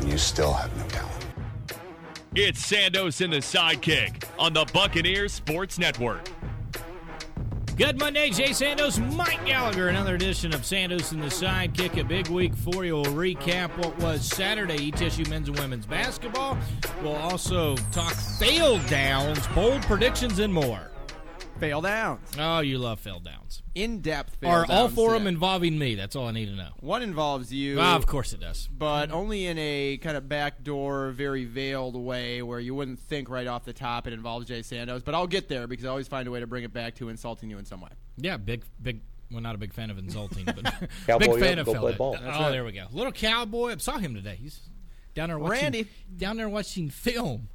and you still have no talent. It's Sandos and the sidekick on the Buccaneers Sports Network. Good Monday, Jay Sandos, Mike Gallagher. Another edition of Sandos and the Sidekick. A big week for you. We'll recap what was Saturday ETSU men's and women's basketball. We'll also talk fail downs, bold predictions, and more. Fail downs. Oh, you love fail downs. In depth fail Are all downs four of them involving me? That's all I need to know. One involves you. Ah, of course it does. But only in a kind of backdoor, very veiled way where you wouldn't think right off the top it involves Jay Sandos. But I'll get there because I always find a way to bring it back to insulting you in some way. Yeah, big, big. Well, not a big fan of insulting, but big fan of to fail ball. down. That's Oh, right. there we go. Little cowboy. I saw him today. He's down there watching. Randy. Down there watching film.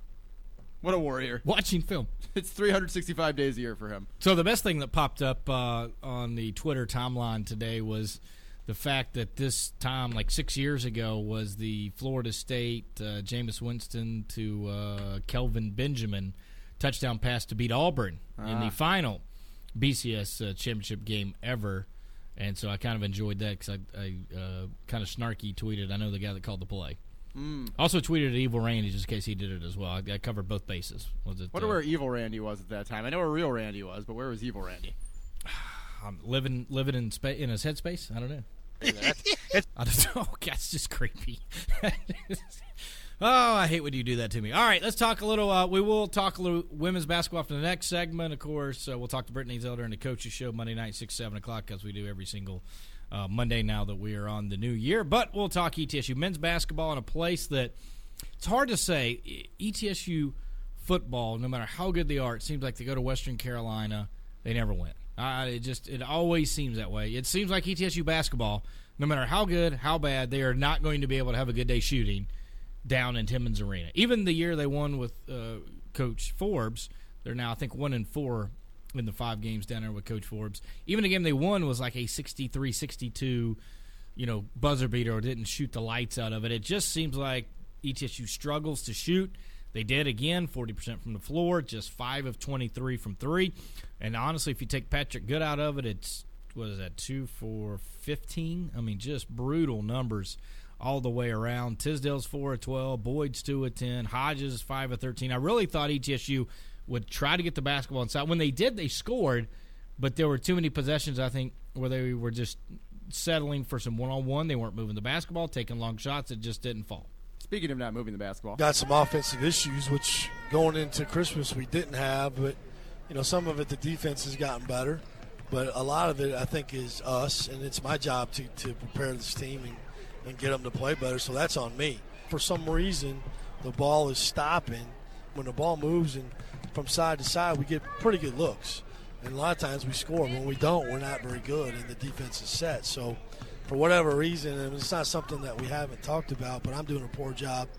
What a warrior. Watching film. It's 365 days a year for him. So the best thing that popped up uh, on the Twitter timeline today was the fact that this time, like six years ago, was the Florida State uh, Jameis Winston to uh, Kelvin Benjamin touchdown pass to beat Auburn in the final BCS uh, championship game ever. And so I kind of enjoyed that because I, I uh, kind of snarky tweeted. I know the guy that called the play. Also tweeted at Evil Randy just in case he did it as well. I, I covered both bases. Was it? Wonder uh, where Evil Randy was at that time. I know where real Randy was, but where was Evil Randy? um, living living in spa- in his headspace. I don't know. I don't know. That's just creepy. oh, I hate when you do that to me. All right, let's talk a little. Uh, we will talk a little women's basketball after the next segment. Of course, uh, we'll talk to Brittany Zelder and the coaches show Monday night six seven o'clock as we do every single uh, Monday now that we are on the new year. But we'll talk ETSU men's basketball in a place that it's hard to say. ETSU football, no matter how good they are, it seems like they go to Western Carolina, they never win. Uh, it just it always seems that way. It seems like ETSU basketball, no matter how good, how bad, they are not going to be able to have a good day shooting down in Timmons Arena. Even the year they won with uh, Coach Forbes, they're now I think one and four in the five games down there with Coach Forbes. Even the game they won was like a 63-62, you know, buzzer beater or didn't shoot the lights out of it. It just seems like ETSU struggles to shoot. They did again, 40% from the floor, just 5 of 23 from 3. And honestly, if you take Patrick Good out of it, it's what is that, 2 for 15? I mean, just brutal numbers all the way around. Tisdale's 4 of 12, Boyd's 2 of 10, Hodges 5 of 13. I really thought ETSU would try to get the basketball inside. When they did, they scored, but there were too many possessions, I think, where they were just settling for some one on one. They weren't moving the basketball, taking long shots. It just didn't fall. Speaking of not moving the basketball, got some offensive issues, which going into Christmas we didn't have. But you know, some of it the defense has gotten better, but a lot of it I think is us, and it's my job to, to prepare this team and, and get them to play better. So that's on me. For some reason, the ball is stopping. When the ball moves and from side to side, we get pretty good looks, and a lot of times we score. When we don't, we're not very good, and the defense is set. So for whatever reason, and it's not something that we haven't talked about, but I'm doing a poor job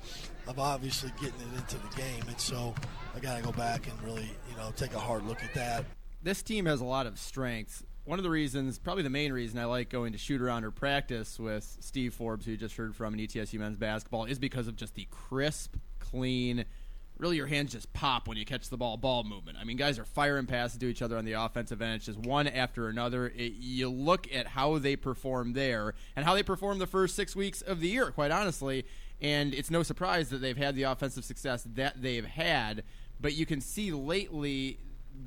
of obviously getting it into the game, and so I got to go back and really, you know, take a hard look at that. this team has a lot of strengths. One of the reasons, probably the main reason, I like going to shoot around or practice with Steve Forbes, who you just heard from in ETSU men's basketball, is because of just the crisp, clean. Really, your hands just pop when you catch the ball. Ball movement. I mean, guys are firing passes to each other on the offensive end. It's just one after another. It, you look at how they perform there and how they perform the first six weeks of the year. Quite honestly, and it's no surprise that they've had the offensive success that they've had. But you can see lately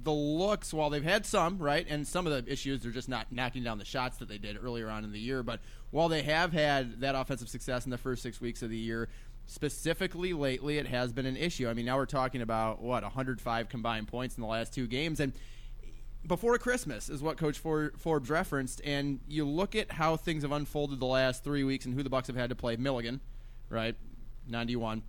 the looks, while they've had some, right, and some of the issues, they're just not knocking down the shots that they did earlier on in the year. But while they have had that offensive success in the first six weeks of the year, specifically lately, it has been an issue. I mean, now we're talking about what 105 combined points in the last two games, and before Christmas is what Coach Forbes referenced. And you look at how things have unfolded the last three weeks and who the Bucks have had to play. Milligan, right, non-D1.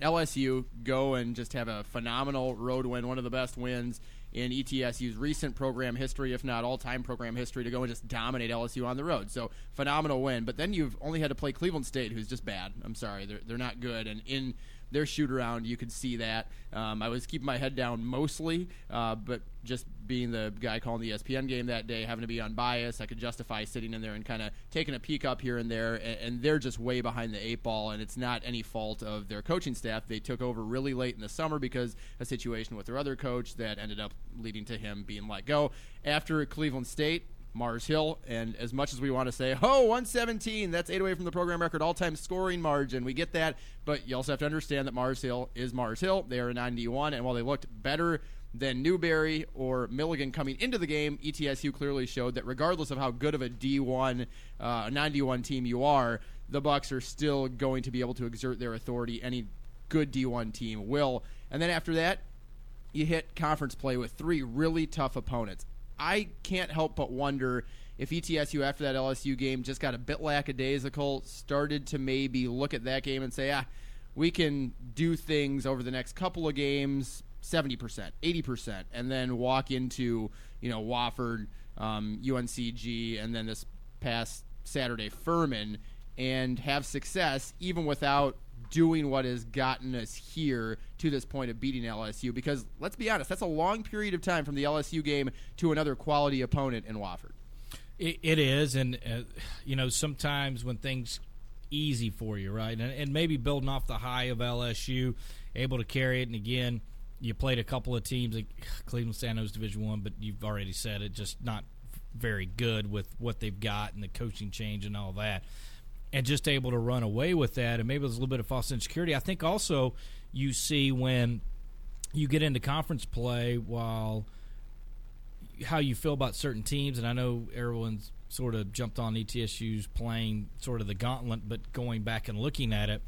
LSU go and just have a phenomenal road win, one of the best wins in ETSU's recent program history, if not all time program history, to go and just dominate LSU on the road. So phenomenal win. But then you've only had to play Cleveland State, who's just bad. I'm sorry, they're they're not good. And in their shoot around, you could see that. Um, I was keeping my head down mostly, uh, but just being the guy calling the ESPN game that day, having to be unbiased, I could justify sitting in there and kind of taking a peek up here and there. And, and, they're just way behind the eight ball, and it's not any fault of their coaching staff. They took over really late in the summer because a situation with their other coach that ended up leading to him being let go. After Cleveland State, Mars Hill. And as much as we want to say, oh, 117, that's eight away from the program record all time scoring margin. We get that. But you also have to understand that Mars Hill is Mars Hill. They are a non-D1. And while they looked better than Newberry or Milligan coming into the game, ETSU clearly showed that regardless of how good of a D1, uh, non-D1 team you are, the Bucks are still going to be able to exert their authority. Any good D1 team will. And then after that, you hit conference play with three really tough opponents. I can't help but wonder if ETSU after that LSU game just got a bit lackadaisical, started to maybe look at that game and say, ah, we can do things over the next couple of games, 70%, 80%, and then walk into, you know, Wofford, um, UNCG, and then this past Saturday, Furman, and have success even without doing what has gotten us here to this point of beating LSU. Because let's be honest, that's a long period of time from the LSU game to another quality opponent in Wofford. it, it is, and uh, you know sometimes when things easy for you, right, and, and maybe building off the high of LSU, able to carry it, and again you played a couple of teams, like Cleveland State's Division One, but you've already said it, just not very good with what they've got and the coaching change and all that and just able to run away with that. And maybe there's a little bit of false insecurity. I think also you see when you get into conference play while how you feel about certain teams. And I know everyone's sort of jumped on ETSU's playing sort of the gauntlet, but going back and looking at it,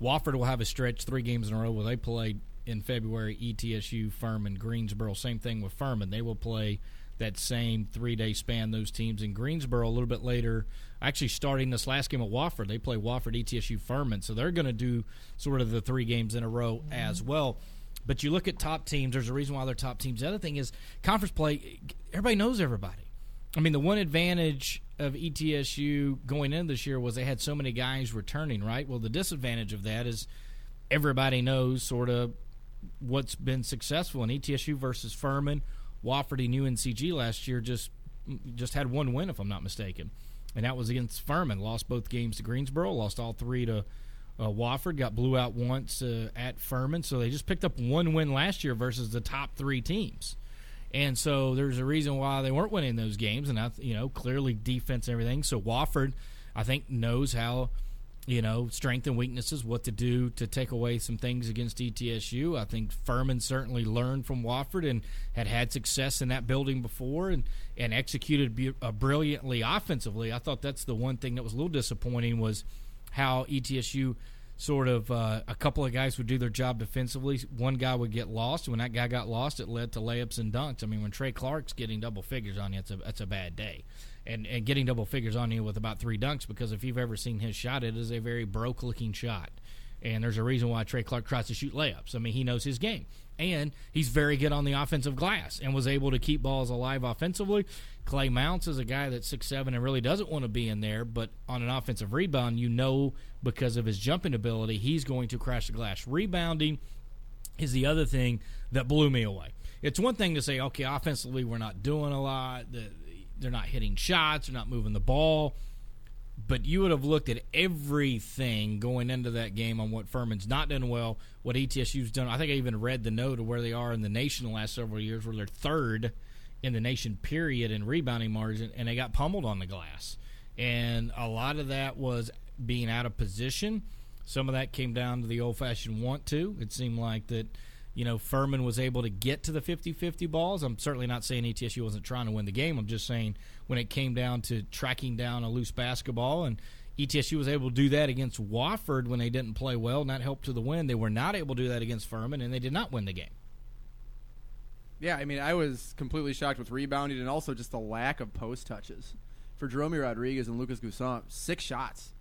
Wofford will have a stretch three games in a row where they played in February ETSU, Furman, Greensboro. Same thing with Furman. They will play that same three day span, those teams in Greensboro a little bit later. Actually, starting this last game at Wofford, they play Wofford, ETSU, Furman. So they're going to do sort of the three games in a row mm-hmm. as well. But you look at top teams, there's a reason why they're top teams. The other thing is conference play, everybody knows everybody. I mean, the one advantage of ETSU going in this year was they had so many guys returning, right? Well, the disadvantage of that is everybody knows sort of what's been successful in ETSU versus Furman Wofford and UNCG last year just just had one win, if I'm not mistaken, and that was against Furman. Lost both games to Greensboro, lost all three to uh, Wofford, got blew out once uh, at Furman. So they just picked up one win last year versus the top three teams. And so there's a reason why they weren't winning those games, and I, you know, clearly defense and everything. So Wofford, I think, knows how you know, strength and weaknesses, what to do to take away some things against ETSU. I think Furman certainly learned from Wofford and had had success in that building before and, and executed uh, brilliantly offensively. I thought that's the one thing that was a little disappointing was how ETSU sort of uh, a couple of guys would do their job defensively. One guy would get lost. When that guy got lost, it led to layups and dunks. I mean, when Trey Clark's getting double figures on you, it's a, it's a bad day and, and getting double figures on you with about three dunks because if you've ever seen his shot, it is a very broke looking shot. And there's a reason why Trey Clark tries to shoot layups. I mean, he knows his game. And he's very good on the offensive glass and was able to keep balls alive offensively. Clay Mounce is a guy that's six seven and really doesn't want to be in there, but on an offensive rebound, you know because of his jumping ability, he's going to crash the glass. Rebounding is the other thing that blew me away. It's one thing to say, okay, offensively we're not doing a lot. The, they're not hitting shots, they're not moving the ball. But you would have looked at everything going into that game on what Furman's not done well, what ETSU's done. I think I even read the note of where they are in the nation the last several years, where they're third in the nation period in rebounding margin, and they got pummeled on the glass. And a lot of that was being out of position. Some of that came down to the old fashioned want to. It seemed like that you know, Furman was able to get to the 50 50 balls. I'm certainly not saying ETSU wasn't trying to win the game. I'm just saying when it came down to tracking down a loose basketball and ETSU was able to do that against Wofford when they didn't play well, not help to the win. They were not able to do that against Furman, and they did not win the game. Yeah, I mean, I was completely shocked with rebounding and also just the lack of post touches for Jerome Rodriguez and Lucas N'Guessan. Six shots,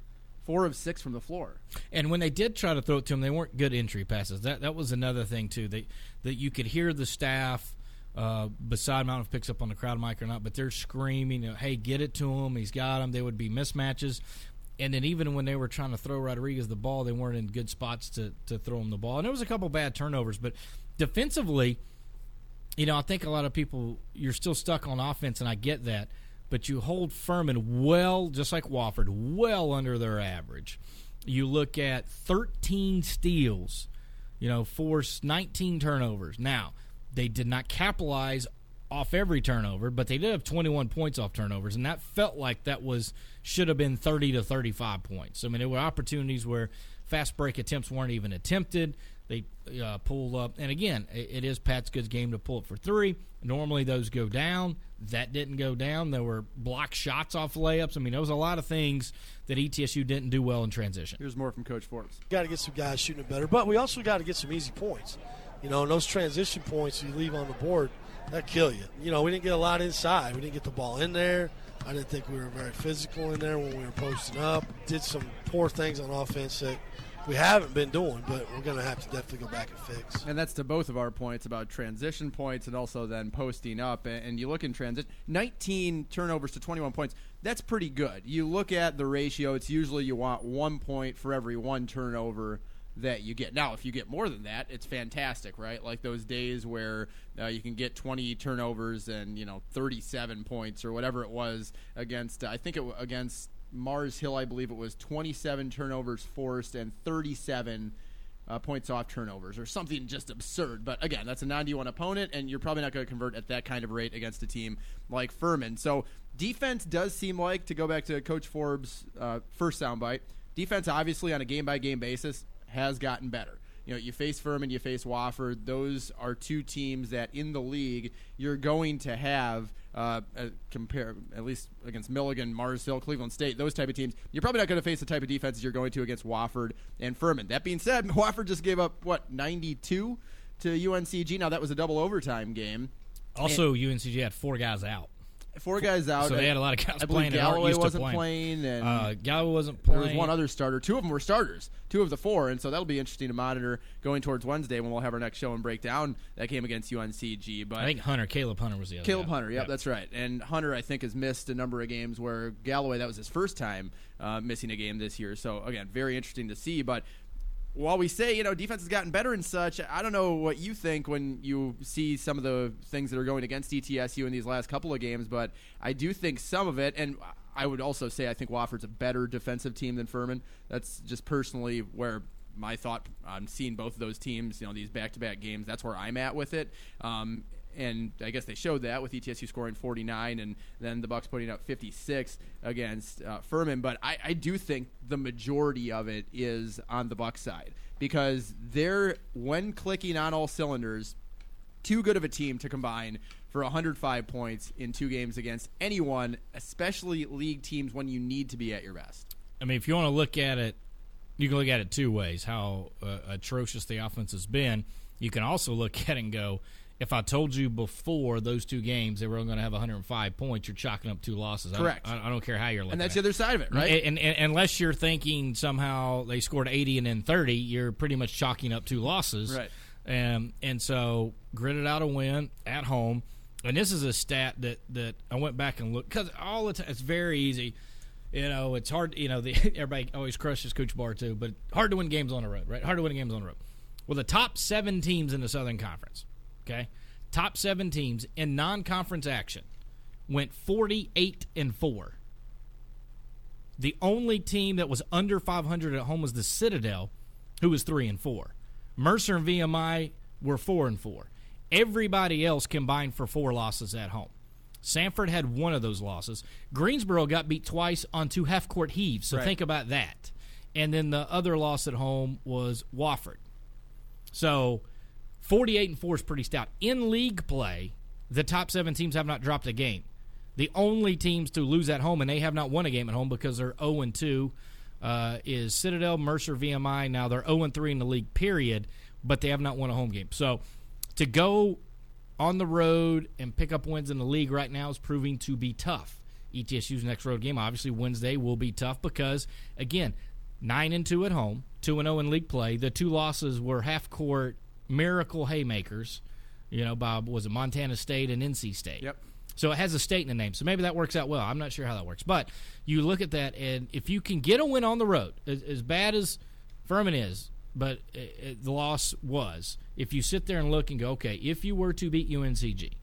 four of six from the floor. And when they did try to throw it to him, they weren't good entry passes. That that was another thing too. That that you could hear the staff. Uh, beside Mount if picks up on the crowd mic or not, but they're screaming, know, "Hey, get it to him! He's got him." They would be mismatches, and then even when they were trying to throw Rodriguez the ball, they weren't in good spots to to throw him the ball. And there was a couple bad turnovers, but defensively, you know, I think a lot of people you're still stuck on offense, and I get that, but you hold Furman well, just like Wofford, well under their average. You look at 13 steals, you know, force 19 turnovers. Now they did not capitalize off every turnover, but they did have 21 points off turnovers, and that felt like that was should have been 30 to 35 points. I mean, there were opportunities where fast break attempts weren't even attempted. They uh, pulled up, and again, it, it is Pat's good game to pull it for three. Normally, those go down. That didn't go down. There were block shots off layups. I mean, there was a lot of things that ETSU didn't do well in transition. Here's more from Coach Forbes. Got to get some guys shooting it better, but we also got to get some easy points. You know, and those transition points you leave on the board, that kill you. You know, we didn't get a lot inside. We didn't get the ball in there. I didn't think we were very physical in there when we were posting up. Did some poor things on offense that we haven't been doing, but we're going to have to definitely go back and fix. And that's to both of our points about transition points and also then posting up. And you look in transit, 19 turnovers to 21 points. That's pretty good. You look at the ratio, it's usually you want one point for every one turnover that you get. Now, if you get more than that, it's fantastic, right? Like those days where uh, you can get 20 turnovers and, you know, 37 points or whatever it was against, uh, I think it was against Mars Hill, I believe it was 27 turnovers forced and 37 uh, points off turnovers or something just absurd. But again, that's a non-D1 opponent, and you're probably not going to convert at that kind of rate against a team like Furman. So defense does seem like, to go back to Coach Forbes' uh, first soundbite, defense obviously on a game by game basis has gotten better. You know, you face Furman, you face Wofford. Those are two teams that in the league you're going to have uh, uh, compare at least against Milligan, Mars Hill, Cleveland State, those type of teams. You're probably not going to face the type of defenses you're going to against Wofford and Furman. That being said, Wofford just gave up what 92 to UNCG. Now that was a double overtime game. Also, UNCG had four guys out. Four guys out. So they had a lot of guys I believe playing Galloway wasn't playing. playing, and Uh, Galloway wasn't playing. there was one other starter. Two of them were starters. Two of the four, and so that'll be interesting to monitor going towards Wednesday when we'll have our next show and break down that game against UNCG. But I think Hunter, Caleb Hunter was the other. Caleb guy. Hunter, yep, that's right. And Hunter, I think, has missed a number of games where Galloway, that was his first time uh, missing a game this year. So, again, very interesting to see. But while we say, you know, defense has gotten better and such, I don't know what you think when you see some of the things that are going against ETSU in these last couple of games, but I do think some of it, and I would also say I think Wofford's a better defensive team than Furman. That's just personally where my thought I'm seeing both of those teams, you know, these back-to-back games, that's where I'm at with it. Um, and I guess they showed that with ETSU scoring 49 and then the Bucks putting up 56 against uh, Furman. But I, I do think the majority of it is on the Bucks side because they're when clicking on all cylinders, too good of a team to combine for 105 points in two games against anyone, especially league teams when you need to be at your best. I mean, if you want to look at it, you can look at it two ways: how uh, atrocious the offense has been. You can also look at it and go, if I told you before those two games they were only going to have 105 points, you're chalking up two losses. I don't- Correct. I, don't care how you're looking. And that's at the other side of it, right? And, and, and unless you're thinking somehow they scored 80 and then 30, you're pretty much chalking up two losses. Right. And and so gritted out a win at home. And this is a stat that, that I went back and looked because all the time it's very easy. You know, it's hard. You know, the, everybody always crushes Coach Barr too, but hard to win games on the road, right? Hard to win games on the road. Well, the top seven teams in the Southern Conference, okay, top seven teams in non-conference action went forty-eight and four. The only team that was under 500 at home was the Citadel, who was three and four. Mercer and VMI were four and four. Everybody else combined for four losses at home. Samford had one of those losses. Greensboro got beat twice on two half court heaves, so Right. think about that. And then the other loss at home was Wofford. So 48 and 4 is pretty stout. In league play, the top seven teams have not dropped a game. The only teams to lose at home, and they have not won a game at home because they're 0 and 2, uh, is Citadel, Mercer, VMI. Now they're 0 and 3 in the league, period, but they have not won a home game. So to go on the road and pick up wins in the league right now is proving to be tough. ETSU's next road game, obviously Wednesday, will be tough because again, nine and two at home, two and zero in league play. The two losses were half court miracle haymakers. You know, Bob was it Montana State and NC State. Yep. So it has a state in the name. So maybe that works out well. I'm not sure how that works, but you look at that, and if you can get a win on the road, as, as bad as Furman is, but it, it, the loss was. If you sit there and look and go, okay, if you were to beat UNCG,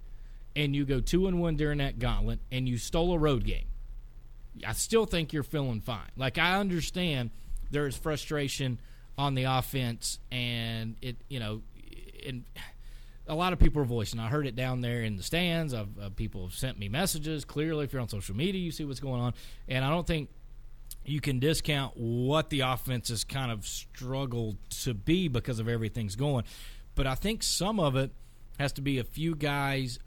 and you go two and one during that gauntlet, and you stole a road game, I still think you're feeling fine. Like I understand there is frustration on the offense, and it, you know, and a lot of people are voicing. I heard it down there in the stands. I've, uh, people have sent me messages. Clearly, if you're on social media, you see what's going on, and I don't think you can discount what the offense has kind of struggled to be because of everything's going. But I think some of it has to be a few guys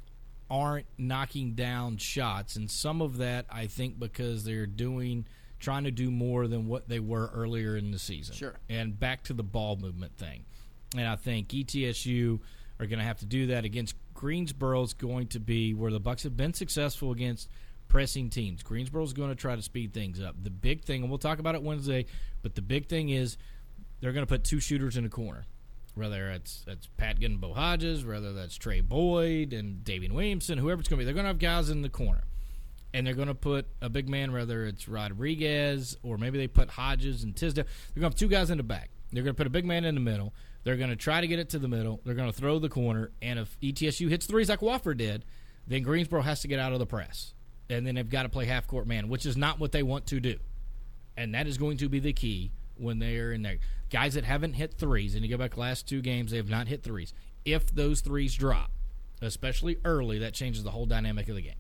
aren't knocking down shots, and some of that I think because they're doing trying to do more than what they were earlier in the season. Sure. And back to the ball movement thing. And I think ETSU are going to have to do that against Greensboro is going to be where the Bucks have been successful against pressing teams. Greensboro is going to try to speed things up. The big thing, and we'll talk about it Wednesday, but the big thing is they're going to put two shooters in a corner. Whether it's it's Pat Bo Hodges, whether that's Tray Boyd and Daivien Williamson, whoever it's going to be, they're going to have guys in the corner, and they're going to put a big man, whether it's Rodriguez or maybe they put Hodges and Tisdale. They're going to have two guys in the back. They're going to put a big man in the middle. They're going to try to get it to the middle. They're going to throw the corner, and if ETSU hits threes like Wofford did, then Greensboro has to get out of the press and then they've got to play half court man, which is not what they want to do. And that is going to be the key when they are in there. Guys that haven't hit threes, and you go back last two games, they have not hit threes. If those threes drop, especially early, that changes the whole dynamic of the game.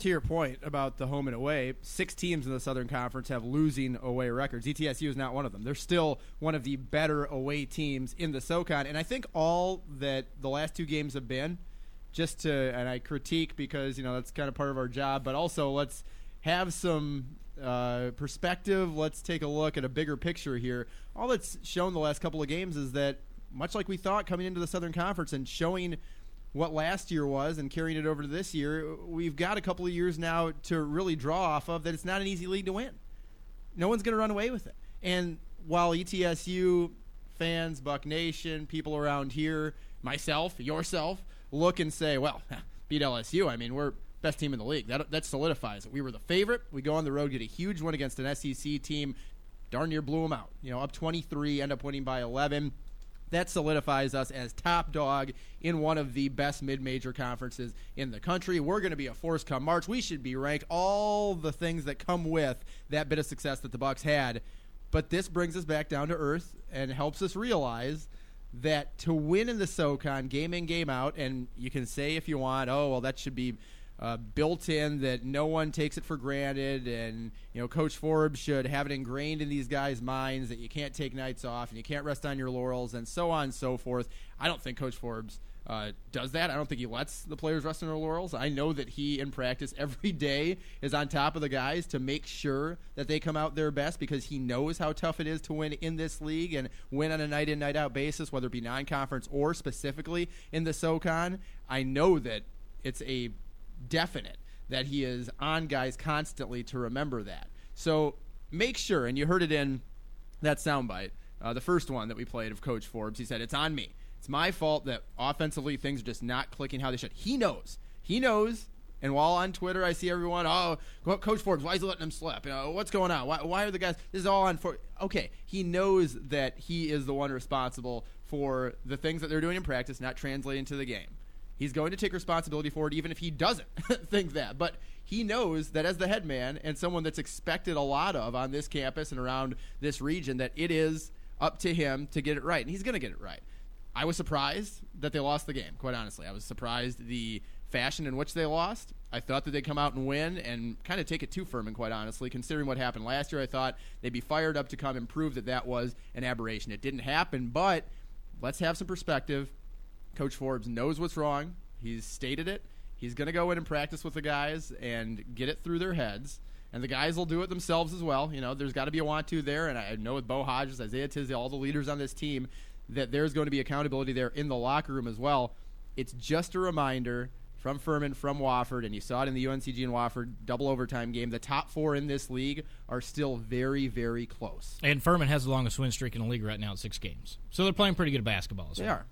To your point about the home and away, six teams in the Southern Conference have losing away records. ETSU is not one of them. They're still one of the better away teams in the SoCon, and I think all that the last two games have been – just to and I critique because you know that's kind of part of our job, but also let's have some uh, perspective. Let's take a look at a bigger picture here. All that's shown the last couple of games is that much like we thought coming into the Southern Conference and showing what last year was and carrying it over to this year, we've got a couple of years now to really draw off of that it's not an easy league to win. No one's going to run away with it. And while ETSU fans, Buck Nation, people around here, myself, yourself, look and say, well, beat LSU. I mean, we're best team in the league. That that solidifies it. We were the favorite. We go on the road, get a huge win against an SEC team, darn near blew them out. You know, up 23, end up winning by 11. That solidifies us as top dog in one of the best mid-major conferences in the country. We're going to be a force come March. We should be ranked. All the things that come with that bit of success that the Bucks had. But this brings us back down to earth and helps us realize that to win in the SoCon game in game out, and you can say if you want, oh well, that should be uh, built in that no one takes it for granted, and you know Coach Forbes should have it ingrained in these guys' minds that you can't take nights off and you can't rest on your laurels, and so on and so forth. I don't think Coach Forbes uh, does that. I don't think he lets the players rest on their laurels. I know that he, in practice, every day is on top of the guys to make sure that they come out their best because he knows how tough it is to win in this league and win on a night in, night out basis, whether it be non conference or specifically in the SOCON. I know that it's a definite that he is on guys constantly to remember that. So make sure, and you heard it in that soundbite, uh, the first one that we played of Coach Forbes. He said, It's on me. It's my fault that offensively things are just not clicking how they should. He knows. He knows. And while on Twitter, I see everyone, oh, Coach Forbes, why is he letting them slip? You know, what's going on? Why, why are the guys? This is all on for. Okay, he knows that he is the one responsible for the things that they're doing in practice not translating to the game. He's going to take responsibility for it, even if he doesn't think that. But he knows that as the head man and someone that's expected a lot of on this campus and around this region, that it is up to him to get it right, and he's going to get it right. I was surprised that they lost the game. Quite honestly, I was surprised the fashion in which they lost. I thought that they'd come out and win and kind of take it too firm. And quite honestly, considering what happened last year, I thought they'd be fired up to come and prove that that was an aberration. It didn't happen, but let's have some perspective. Coach Forbes knows what's wrong. He's stated it, He's going to go in and practice with the guys and get it through their heads. And the guys will do it themselves as well. You know, there's got to be a want to there. And I know with Bo Hodges, Isaiah Tisdale, all the leaders on this team, that there's going to be accountability there in the locker room as well. It's just a reminder from Furman, from Wofford, and you saw it in the UNCG and Wofford double overtime game. The top four in this league are still very, very close. And Furman has the longest win streak in the league right now at six games. So they're playing pretty good basketball. As They are.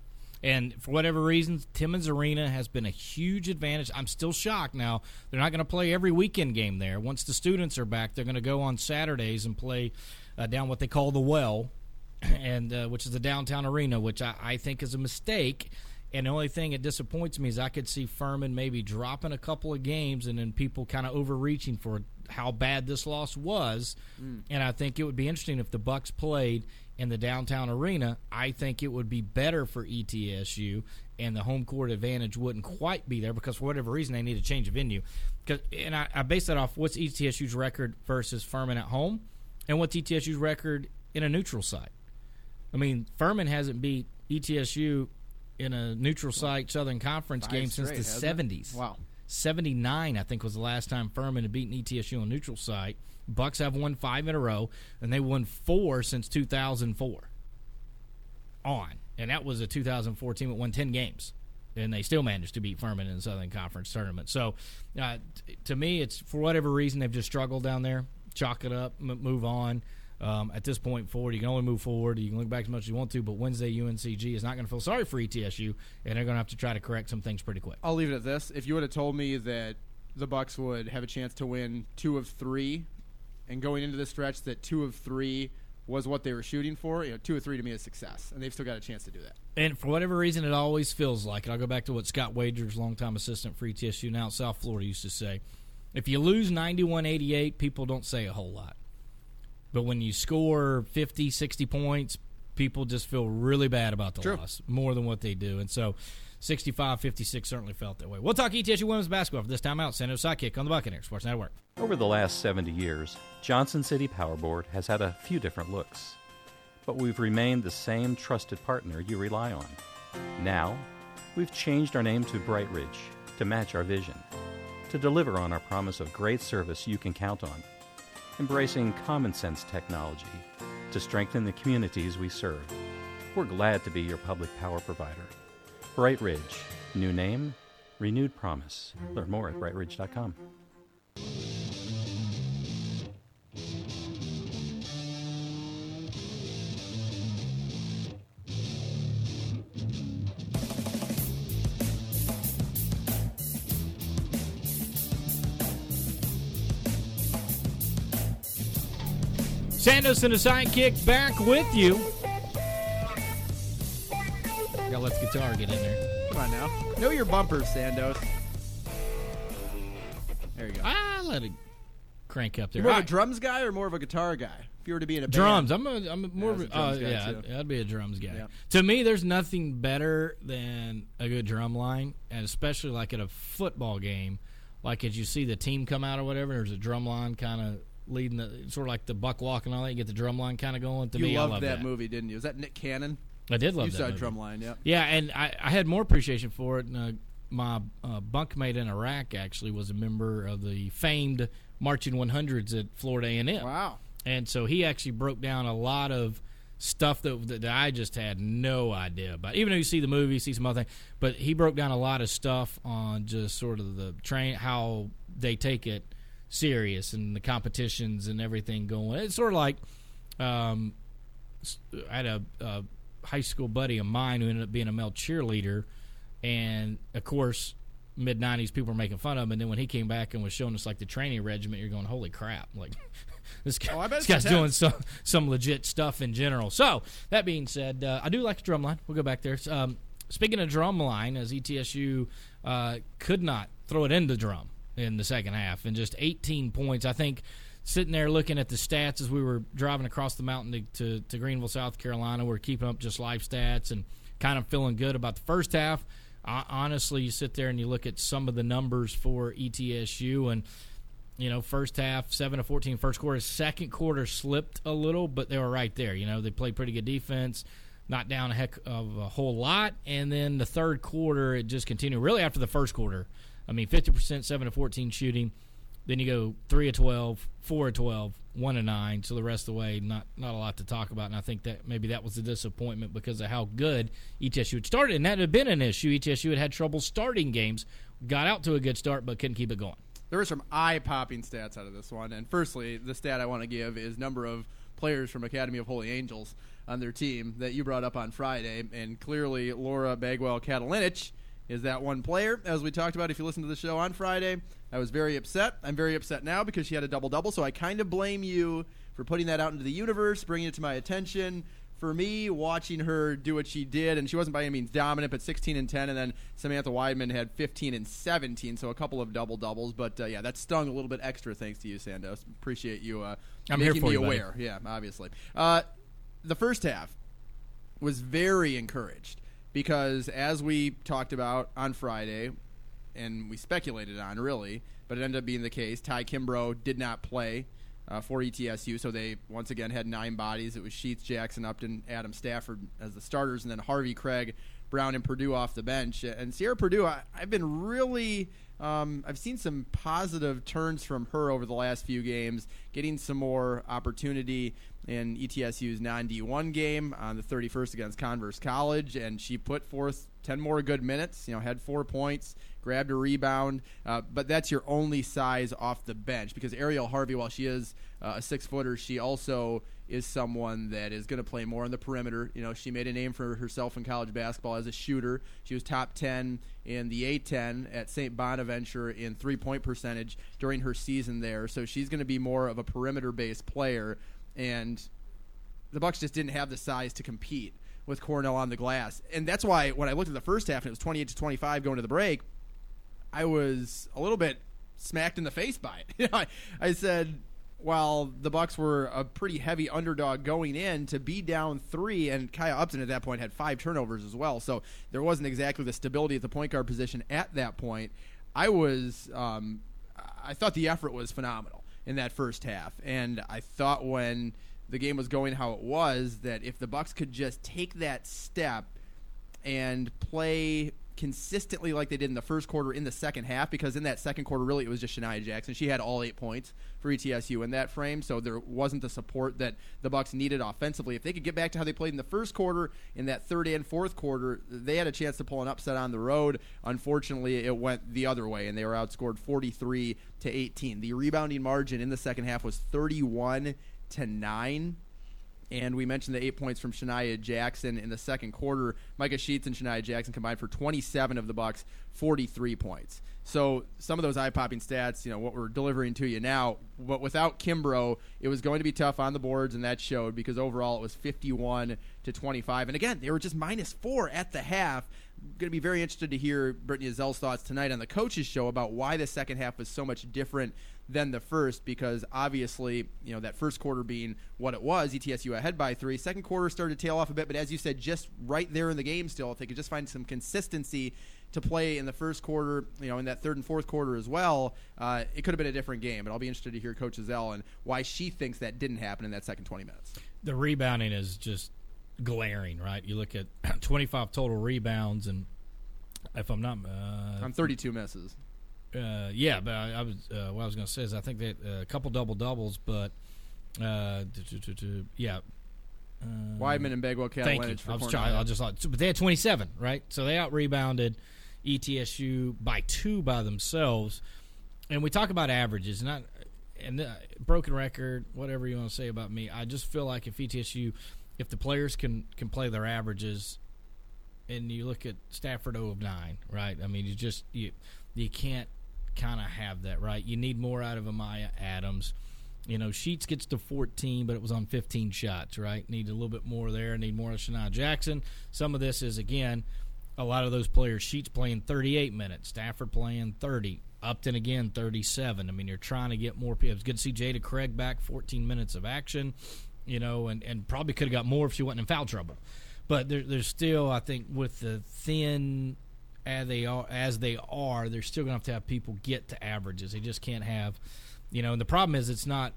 And for whatever reason, Timmons Arena has been a huge advantage. I'm still shocked now. They're not going to play every weekend game there. Once the students are back, they're going to go on Saturdays and play uh, down what they call the Well, and uh, which is the downtown arena, which I, I think is a mistake. And the only thing that disappoints me is I could see Furman maybe dropping a couple of games and then people kind of overreaching for how bad this loss was. And I think it would be interesting if the Bucks played in the downtown arena. I think it would be better for ETSU, and the home court advantage wouldn't quite be there because for whatever reason they need to change a venue. 'Cause- and I, I base that off what's ETSU's record versus Furman at home, and what's ETSU's record in a neutral site. I mean, Furman hasn't beat ETSU in a neutral site Southern Conference Five game since the seventies. Wow. 79, I think, was the last time Furman had beaten ETSU on neutral site. Bucks have won five in a row, and they won four since 2004 on. And that was a 2014 that won 10 games. And they still managed to beat Furman in the Southern Conference tournament. So, uh, t- to me, it's for whatever reason they've just struggled down there. Chalk it up, m- move on. Um, at this point forward, you can only move forward. You can look back as much as you want to, but Wednesday UNCG is not going to feel sorry for ETSU, and they're going to have to try to correct some things pretty quick. I'll leave it at this. If you would have told me that the Bucks would have a chance to win two of three, and going into the stretch that two of three was what they were shooting for, you know, two of three to me is success, and they've still got a chance to do that. And for whatever reason, it always feels like, and I'll go back to what Scott Wagers, longtime assistant for ETSU, now South Florida, used to say if you lose 91 88, people don't say a whole lot. But when you score 50, 60 points, people just feel really bad about the True. loss more than what they do. And so 65 56 certainly felt that way. We'll talk ETSU women's basketball for this time out. San Sidekick on the Buccaneer Sports Network. Over the last 70 years, Johnson City Power Board has had a few different looks, but we've remained the same trusted partner you rely on. Now, we've changed our name to Bright Ridge to match our vision, to deliver on our promise of great service you can count on, embracing common sense technology to strengthen the communities we serve. We're glad to be your public power provider. Bright Ridge, new name, renewed promise. Learn more at brightridge.com. Sandos and the Sidekick back with you. Let's Guitar get in there. Come on now, know your bumpers, Sandos. There you go. Ah, let it crank up there. You're more of a drums guy or more of a guitar guy? If you were to be in a band? Drums. I'm a, I'm a more I was of a a, uh, drums guy, yeah, too. I'd, I'd be a drums guy. Yeah. To me, there's nothing better than a good drum line, and especially like at a football game, like as you see the team come out or whatever. There's a drum line kind of leading the sort of like the buck walk and all that. You get the drum line kind of going. To You me, loved I love that, movie, didn't you? Was that Nick Cannon? I did love that. movie. Drumline, yeah. Yeah, and I, I had more appreciation for it. And, uh, my uh, bunkmate in Iraq actually was a member of the famed marching 100s at Florida A&M. Wow. And so he actually broke down a lot of stuff that, that I just had no idea about. Even though you see the movie, see some other things, but he broke down a lot of stuff on just sort of the train, how they take it serious and the competitions and everything going. It's sort of like um, I had a, a high school buddy of mine who ended up being a male cheerleader, and of course, mid '90s people were making fun of him. And then when he came back and was showing us like the training regiment, you're going, "Holy crap!" Like this, guy, Oh, this guy's doing some some legit stuff in general. So that being said, uh, I do like the drum line. We'll go back there. Um, speaking of drum line, as ETSU uh, could not throw it in the drum in the second half, and just 18 points. I think sitting there looking at the stats as we were driving across the mountain to, to, to Greenville, South Carolina, we are keeping up just live stats and kind of feeling good about the first half. Uh, honestly, you sit there and you look at some of the numbers for ETSU and you know, first half, 7 to 14, first quarter. Second quarter slipped a little, but they were right there. You know, they played pretty good defense, not down a heck of a whole lot. And then the third quarter, it just continued. Really, after the first quarter, I mean, 50%, 7 to 14 shooting. Then you go 3 of 12, 4 of 12, 1 of 9. So the rest of the way, not not a lot to talk about. And I think that maybe that was a disappointment because of how good ETSU had started. And that had been an issue. ETSU had had trouble starting games, got out to a good start, but couldn't keep it going. There were some eye-popping stats out of this one, and firstly, the stat I want to give is number of players from Academy of Holy Angels on their team that you brought up on Friday, and clearly Laura Bagwell Katalinich is that one player. As we talked about, if you listen to the show on Friday, I was very upset. I'm very upset now because she had a double double, so I kind of blame you for putting that out into the universe, bringing it to my attention. For me, watching her do what she did, and she wasn't by any means dominant, but 16 and 10, and then Samantha Widmann had 15 and 17, so a couple of double doubles. But uh, yeah, that stung a little bit extra. Thanks to you, Sandos. Appreciate you. Uh, I'm here making for me you, buddy. aware. Yeah, obviously. Uh, the first half was very encouraged because, as we talked about on Friday, and we speculated on really, but it ended up being the case. Ty Kimbrough did not play uh, for ETSU, so they once again had nine bodies. It was Sheets, Jackson, Upton, Adam Stafford as the starters, and then Harvey, Craig, Brown, and Purdue off the bench. And Sierra Purdue, I, I've been really. Um, I've seen some positive turns from her over the last few games, getting some more opportunity in ETSU's non D1 game on the 31st against Converse College, and she put forth 10 more good minutes, you know, had four points, grabbed a rebound, uh, but that's your only size off the bench because Ariel Harvey, while she is uh, a six footer, she also is someone that is going to play more on the perimeter. You know, she made a name for herself in college basketball as a shooter. She was top 10 in the A10 at St. Bonaventure in three point percentage during her season there. So she's going to be more of a perimeter based player. And the Bucks just didn't have the size to compete with Cornell on the glass. And that's why when I looked at the first half and it was 28 to 25 going to the break, I was a little bit smacked in the face by it. I, I said, while the Bucks were a pretty heavy underdog going in, to be down three, and Kaya Upton at that point had five turnovers as well, so there wasn't exactly the stability at the point guard position at that point. I was, um, I thought the effort was phenomenal in that first half, and I thought when the game was going how it was that if the Bucks could just take that step and play consistently like they did in the first quarter in the second half because in that second quarter really it was just Shania Jackson. She had all eight points for ETSU in that frame, so there wasn't the support that the Bucks needed offensively. If they could get back to how they played in the first quarter, in that third and fourth quarter, they had a chance to pull an upset on the road. Unfortunately, it went the other way and they were outscored 43 to 18. The rebounding margin in the second half was 31 to 9. And we mentioned the eight points from Shania Jackson in the second quarter. Micah Sheets and Shania Jackson combined for 27 of the Bucks, 43 points. So some of those eye-popping stats, you know, what we're delivering to you now. But without Kimbrough, it was going to be tough on the boards, and that showed because overall it was 51 to 25. And again, they were just minus four at the half. Going to be very interested to hear Brittany Ezell's thoughts tonight on the coaches show about why the second half was so much different than the first because obviously, you know, that first quarter being what it was, ETSU ahead by three. Second quarter started to tail off a bit, but as you said, just right there in the game still, if they could just find some consistency to play in the first quarter, you know, in that third and fourth quarter as well, uh, it could have been a different game. But I'll be interested to hear Coach Zell and why she thinks that didn't happen in that second 20 minutes. The rebounding is just glaring, right? You look at 25 total rebounds, and if I'm not, uh, On 32 misses. uh, yeah, but I, I was uh, what I was going to say is I think that uh, a couple double doubles, but uh, yeah. Uh, Widmann and Bagwell Thank you. For I was trying. I just thought, but they had 27, right? So they out rebounded ETSU by two by themselves. And we talk about averages, I, and uh, broken record, whatever you want to say about me. I just feel like if ETSU, if the players can can play their averages, and you look at Stafford 0 of 9, right? I mean, you just you you can't kind of have that, right? You need more out of Amaya Adams. You know, Sheets gets to 14, but it was on 15 shots, right? Need a little bit more there. Need more of Shania Jackson. Some of this is, again, a lot of those players. Sheets playing 38 minutes, Stafford playing 30, Upton again 37. I mean, you're trying to get more people. It's good to see Jada Craig back, 14 minutes of action, you know, and, and probably could have got more if she wasn't in foul trouble. But there, there's still, I think, with the thin as they are, as they are, they're still going to have to have people get to averages. They just can't have, you know. And the problem is, it's not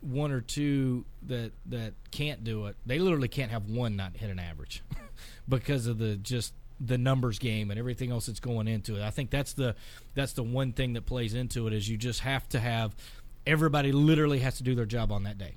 one or two that that can't do it. They literally can't have one not hit an average because of the just the numbers game and everything else that's going into it. I think that's the that's the one thing that plays into it is you just have to have everybody literally has to do their job on that day,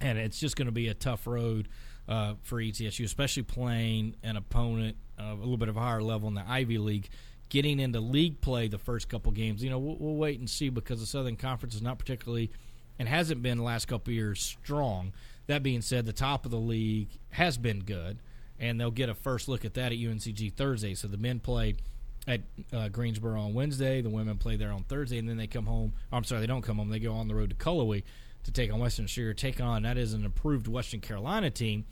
and it's just going to be a tough road uh, for ETSU, especially playing an opponent of a little bit of a higher level in the Ivy League. Getting into league play the first couple games, you know, we'll, we'll wait and see because the Southern Conference is not particularly and hasn't been the last couple years strong. That being said, the top of the league has been good, and they'll get a first look at that at UNCG Thursday. So the men play at uh, Greensboro on Wednesday, the women play there on Thursday, and then they come home. Oh, I'm sorry, they don't come home. They go on the road to Cullowhee to take on Western Sugar. Take on that is an improved Western Carolina team,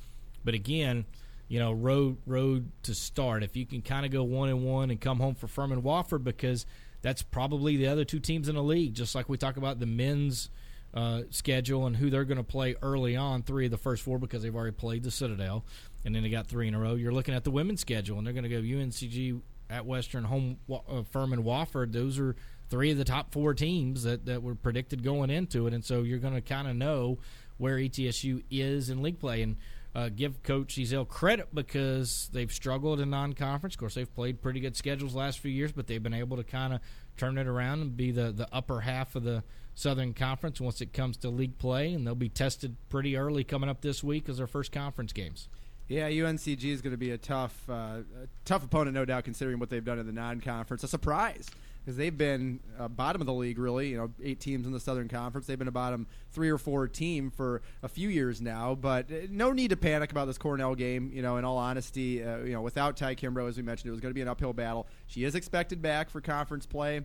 but again, you know, road road to start. If you can kind of go one and one and come home for Furman Wofford, because that's probably the other two teams in the league. Just like we talk about the men's uh, schedule and who they're going to play early on. Three of the first four because they've already played the Citadel, and then they got three in a row. You're looking at the women's schedule, and they're going to go UNCG at Western, home uh, Furman, Wofford. Those are three of the top four teams that, that were predicted going into it, and so you're going to kind of know where ETSU is in league play and. Uh, give Coach Ezell credit because they've struggled in non-conference. Of course, they've played pretty good schedules last few years, but they've been able to kind of turn it around and be the, the upper half of the Southern Conference once it comes to league play, and they'll be tested pretty early coming up this week as their first conference games. Yeah, UNCG is going to be a tough, uh, tough opponent, no doubt, considering what they've done in the non-conference. A surprise because they've been uh, bottom of the league, really. You know, eight teams in the Southern Conference. They've been a bottom three or four team for a few years now. But uh, no need to panic about this Cornell game. You know, in all honesty, uh, you know, without Ty Kimbrough, as we mentioned, it was going to be an uphill battle. She is expected back for conference play.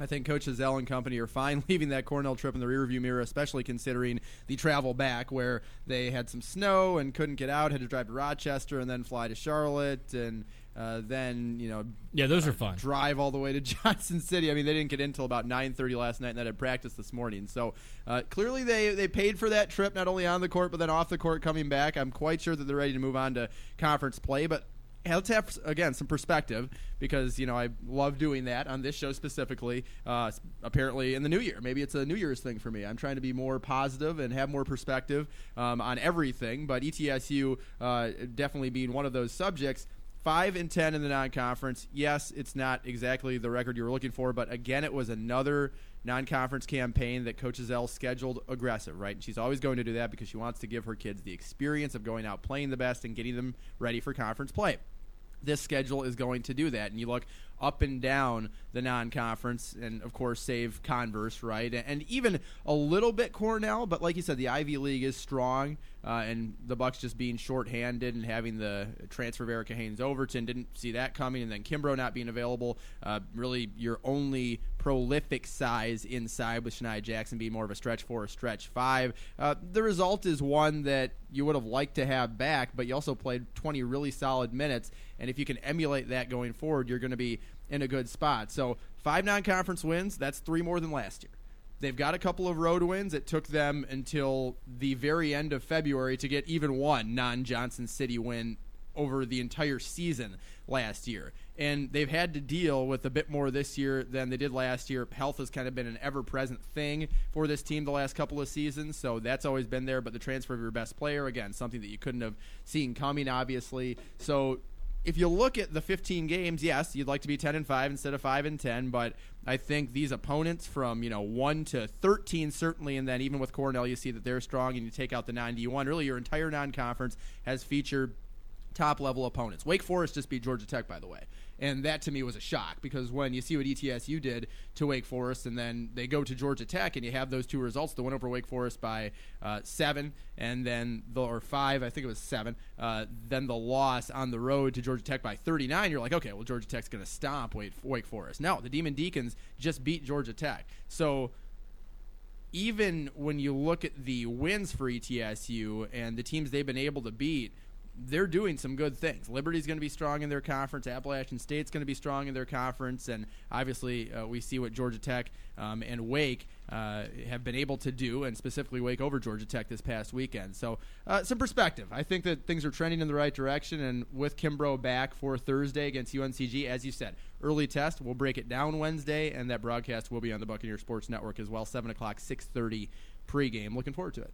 I think Coach Ezell and company are fine leaving that Cornell trip in the rearview mirror, especially considering the travel back where they had some snow and couldn't get out, had to drive to Rochester and then fly to Charlotte and uh, then you know yeah those uh, are fun drive all the way to Johnson City. I mean they didn't get in until about 9:30 last night and then had practice this morning. So uh, clearly they they paid for that trip not only on the court but then off the court coming back. I'm quite sure that they're ready to move on to conference play, but let's have again some perspective because you know I love doing that on this show specifically. Uh, apparently, in the new year, maybe it's a New Year's thing for me. I'm trying to be more positive and have more perspective um, on everything. But ETSU uh, definitely being one of those subjects. Five and ten in the non-conference. Yes, it's not exactly the record you were looking for, but again, it was another non-conference campaign that Coach Ezell scheduled aggressive, right? And she's always going to do that because she wants to give her kids the experience of going out playing the best and getting them ready for conference play this schedule is going to do that. And you look up and down the non-conference, and of course save Converse, right, and even a little bit Cornell. But like you said, the Ivy League is strong, uh, and the Bucks just being shorthanded and having the transfer of Erica Haynes Overton didn't see that coming, and then Kimbrough not being available. Uh, really, your only prolific size inside with Shania Jackson being more of a stretch four, a stretch five. Uh, the result is one that you would have liked to have back, but you also played 20 really solid minutes, and if you can emulate that going forward, you're going to be in a good spot. So five non-conference wins, that's three more than last year. They've got a couple of road wins. It took them until the very end of February to get even one non-Johnson City win over the entire season last year. And they've had to deal with a bit more this year than they did last year. Health has kind of been an ever present thing for this team the last couple of seasons, so that's always been there. But the transfer of your best player, again, something that you couldn't have seen coming, obviously. So if you look at the 15 games, yes, you'd like to be 10 and 5 instead of 5 and 10, but I think these opponents from, you know, 1 to 13 certainly and then even with Cornell you see that they're strong and you take out the 91. Really your entire non-conference has featured top level opponents. Wake Forest just beat Georgia Tech by the way and that to me was a shock because when you see what ETSU did to Wake Forest, and then they go to Georgia Tech, and you have those two results, the one over Wake Forest by uh, seven, and then the or five, I think it was seven, uh, then the loss on the road to Georgia Tech by 39. You're like, okay, well Georgia Tech's going to stomp Wake, Forest. No, the Demon Deacons just beat Georgia Tech, so even when you look at the wins for ETSU and the teams they've been able to beat, they're doing some good things. Liberty's going to be strong in their conference. Appalachian State's going to be strong in their conference, and obviously uh, we see what Georgia Tech um, and Wake uh, have been able to do, and specifically Wake over Georgia Tech this past weekend. So uh, some perspective. I think that things are trending in the right direction, and with Kimbrough back for Thursday against UNCG, as you said, early test. We'll break it down Wednesday, and that broadcast will be on the Buccaneer Sports Network as well, seven o'clock, six thirty pregame. Looking forward to it.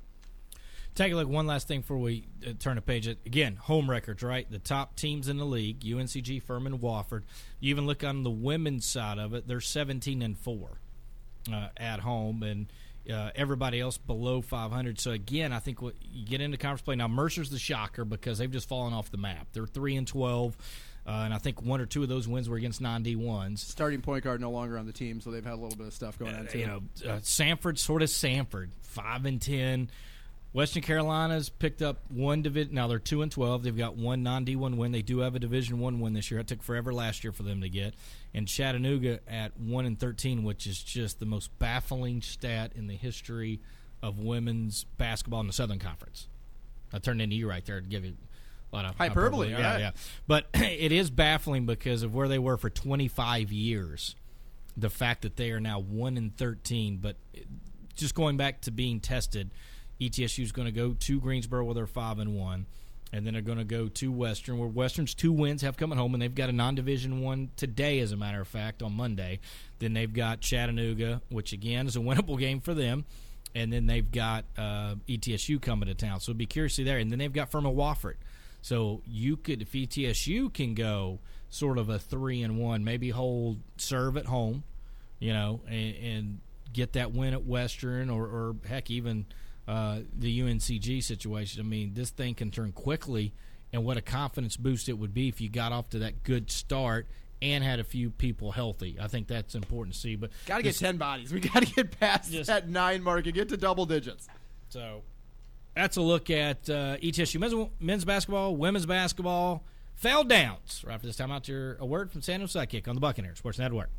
Take a look. One last thing before we uh, turn the page. Again, home records, right? The top teams in the league: UNCG, Furman, Wofford. You even look on the women's side of it; they're 17 and four uh, at home, and uh, everybody else below 500. So again, I think what you get into conference play now. Mercer's the shocker because they've just fallen off the map. They're three and 12. Uh, and I think one or two of those wins were against non D ones. Starting point guard no longer on the team, so they've had a little bit of stuff going on too. You know, uh, Samford sort of Sanford, five and ten. Western Carolina's picked up one division. Now they're two and twelve. They've got one non D one win. They do have a Division one win this year. It took forever last year for them to get. And Chattanooga at one and thirteen, which is just the most baffling stat in the history of women's basketball in the Southern Conference. I turned into you right there to give you a lot of hyperbole. Yeah, right. yeah. But it is baffling because of where they were for 25 years. The fact that they are now one and 13, but eh, just going back to being tested, ETSU is going to go to Greensboro where they're five and one, and then they're going to go to Western where Western's two wins have come at home, and they've got a non-division one today, as a matter of fact, on Monday. Then they've got Chattanooga, which again is a winnable game for them and then they've got uh, ETSU coming to town. So be curious to there. And then they've got Furman Wofford. So you could, if ETSU can go sort of a three and one, maybe hold serve at home, you know, and, and get that win at Western, or, or heck, even uh, the UNCG situation. I mean, this thing can turn quickly, and what a confidence boost it would be if you got off to that good start and had a few people healthy. I think that's important to see. But got to get ten bodies. We got to get past Just- that nine mark and get to double digits. So that's a look at uh, ETSU men's, men's basketball, women's basketball, fell downs. Right after this time out, your a word from Jose Sidekick on the Buccaneers Sports Network.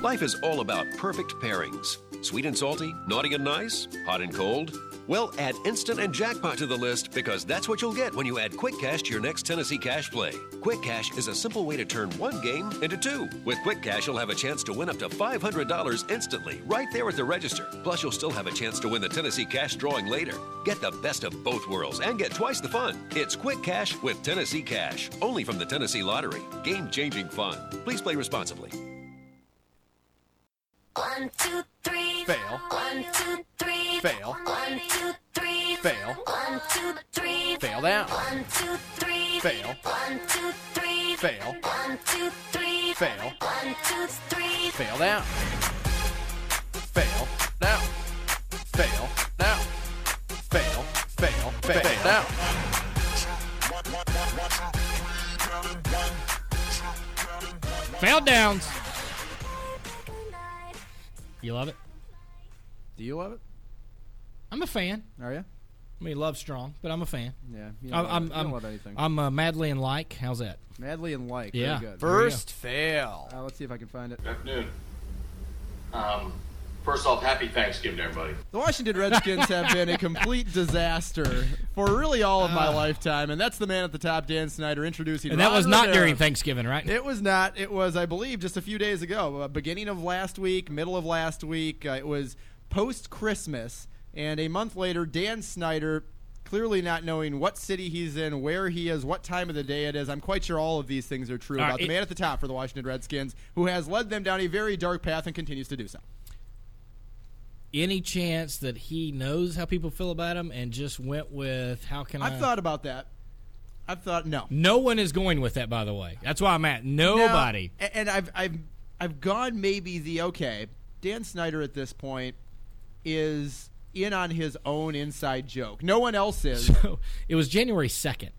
Life is all about perfect pairings. Sweet and salty, naughty and nice, hot and cold. Well, add instant and jackpot to the list because that's what you'll get when you add Quick Cash to your next Tennessee Cash play. Quick Cash is a simple way to turn one game into two. With Quick Cash, you'll have a chance to win up to $500 instantly right there at the register. Plus, you'll still have a chance to win the Tennessee Cash drawing later. Get the best of both worlds and get twice the fun. It's Quick Cash with Tennessee Cash, only from the Tennessee Lottery. Game changing fun. Please play responsibly. One, two, three. Fail. One, two, three. Fail. One, two, three. Fail. One, two, three. Fail down. One, two, three. Fail. One, two, three. Fail. One, two, three. Fail. One, two, three. Fail down. Fail down. Fail down. Fail. Fail. Fail down. Fell downs. You love it? Do you love it? I'm a fan. Are you? I mean, love strong, but I'm a fan. Yeah. You I'm, don't, I'm, love, I'm, don't love anything. I'm uh, madly in like. How's that? Madly in like. Yeah. Very good. First fail. Uh, let's see if I can find it. Good afternoon. Um, first off, happy Thanksgiving to everybody. The Washington Redskins have been a complete disaster for really all of my lifetime, and that's the man at the top, Dan Snyder, introducing. Him. And that was not Rivera. during Thanksgiving, right? It was not. It was, I believe, just a few days ago, uh, beginning of last week, middle of last week. Uh, it was post Christmas, and a month later, Dan Snyder, clearly not knowing what city he's in, where he is, what time of the day it is. I'm quite sure all of these things are true All right, about the man at the top for the Washington Redskins, who has led them down a very dark path and continues to do so. Any chance that he knows how people feel about him and just went with how can I? I've thought about that. I've thought no. No one is going with that, by the way. That's why I'm at nobody. No, a- and I've I've I've gone maybe the okay. Dan Snyder at this point is in on his own inside joke. No one else is. So it was January second.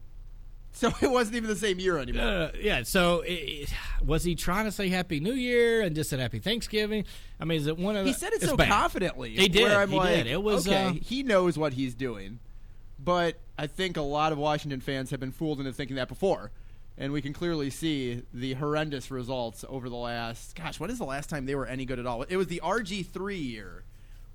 So it wasn't even the same year anymore. Uh, yeah. So it, it- was he trying to say Happy New Year and just said Happy Thanksgiving? I mean, is it one of? the, he said it so bad. confidently. He did. Where I'm he like, did. It was. okay. uh, he knows what he's doing, but I think a lot of Washington fans have been fooled into thinking that before. And we can clearly see the horrendous results over the last. Gosh, when is the last time they were any good at all? It was the RG3 year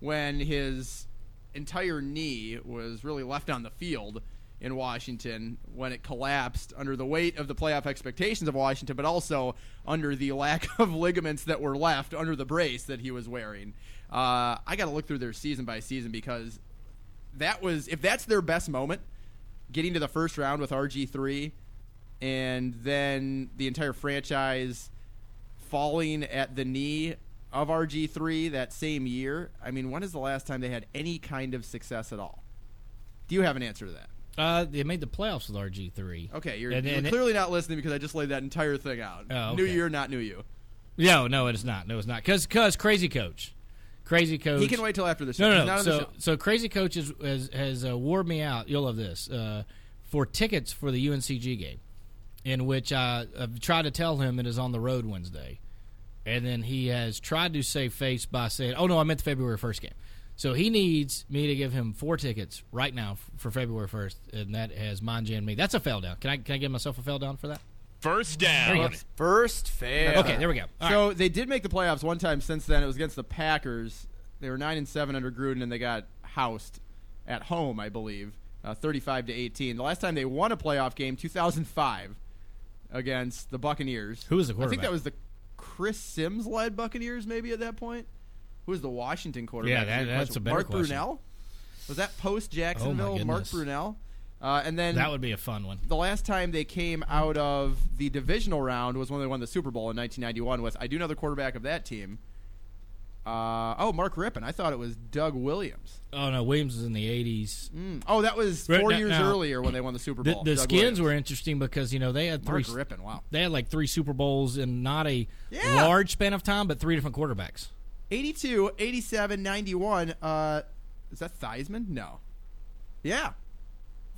when his entire knee was really left on the field in Washington when it collapsed under the weight of the playoff expectations of Washington, but also under the lack of ligaments that were left under the brace that he was wearing. Uh, I got to look through their season by season because that was if that's their best moment, getting to the first round with RG3, and then the entire franchise falling at the knee of RG3 that same year. I mean, when is the last time they had any kind of success at all? Do you have an answer to that? Uh, they made the playoffs with RG three. Okay, you're, And- you're and it- clearly not listening because I just laid that entire thing out. Oh, New okay. year, not new you. No, no, it is not. No, it's not. Because cause crazy coach, crazy coach. He can wait till after the show. No, no, no. not on the So, so crazy coach is, has has uh, wore me out. You'll love this uh, for tickets for the UNCG game, in which I, I've tried to tell him it is on the road Wednesday, and then he has tried to save face by saying, "Oh no, I meant the February first game." So he needs me to give him four tickets right now for February first, and that has Manja and me. That's a fail down. Can I can I give myself a fail down for that? First down. First fail. Okay, there we go. All so they did make the playoffs one time since then. It was against the Packers. They were nine and seven under Gruden, and they got housed at home, I believe, uh, thirty-five to eighteen. The last time they won a playoff game, two thousand five, against the Buccaneers. Who was the quarterback? I think that was the Chris Simms led Buccaneers, maybe at that point. Who was the Washington quarterback? Yeah, that- that's question? a better Mark question. Brunell. Was that post Jacksonville? Mark goodness. Brunell. Uh, and then That would be a fun one. the last time they came out of the divisional round was when they won the Super Bowl in 1991 with I do know the quarterback of that team. Uh, oh, Mark Rypien. I thought it was Doug Williams. Oh no, Williams was in the eighties. Mm. Oh, that was four now- years now, earlier when they won the Super Bowl. the Doug skins Williams. were interesting because you know they had three. Mark Rypien. Wow. They had like three Super Bowls in not a Yeah. large span of time, but three different quarterbacks. 82, 87, 91. Uh, is that Theismann? No. Yeah.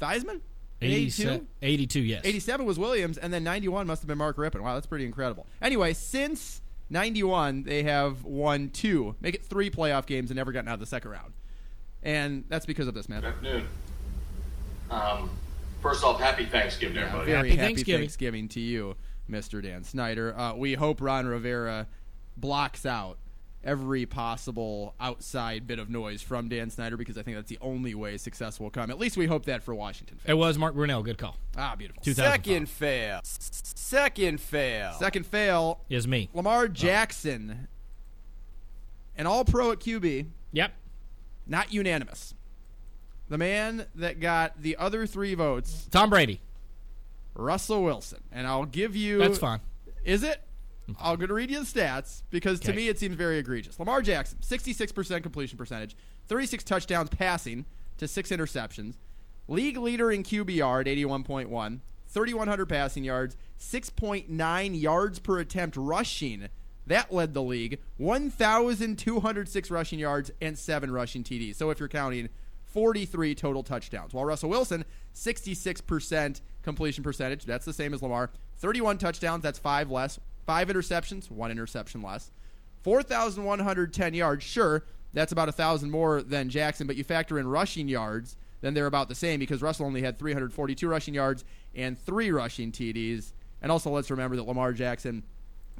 Theismann? In 82? 82, yes. 87 was Williams, and then 91 must have been Mark Rypien. Wow, that's pretty incredible. Anyway, since 91, they have won two, make it three playoff games, and never gotten out of the second round. And that's because of this, man. Good afternoon. Um, first off, happy Thanksgiving, Yeah, everybody. very Happy happy, Thanksgiving. Thanksgiving. to you, Mr. Dan Snyder. Uh, we hope Ron Rivera blocks out every possible outside bit of noise from Dan Snyder because I think that's the only way success will come. At least we hope that for Washington fans. It was Mark Brunell. Good call. Ah, beautiful. Second fail. Second fail. Second fail, is me. Lamar Jackson, an all pro at QB, Yep. not unanimous. The man that got the other three votes, Tom Brady. Russell Wilson. And I'll give you. That's fine. Is it? I'm going to read you the stats because to Okay. me it seems very egregious. Lamar Jackson, 66% completion percentage, 36 touchdowns passing to six interceptions, league leader in QBR at 81.1, 3,100 passing yards, 6.9 yards per attempt rushing. That led the league. 1,206 rushing yards and seven rushing TDs. So if you're counting, 43 total touchdowns. While Russell Wilson, 66% completion percentage. That's the same as Lamar. 31 touchdowns. That's five less. Five interceptions. One interception less. 4,110 yards. Sure, that's about a 1,000 more than Jackson, but you factor in rushing yards, then they're about the same because Russell only had 342 rushing yards and three rushing TDs. And also, let's remember that Lamar Jackson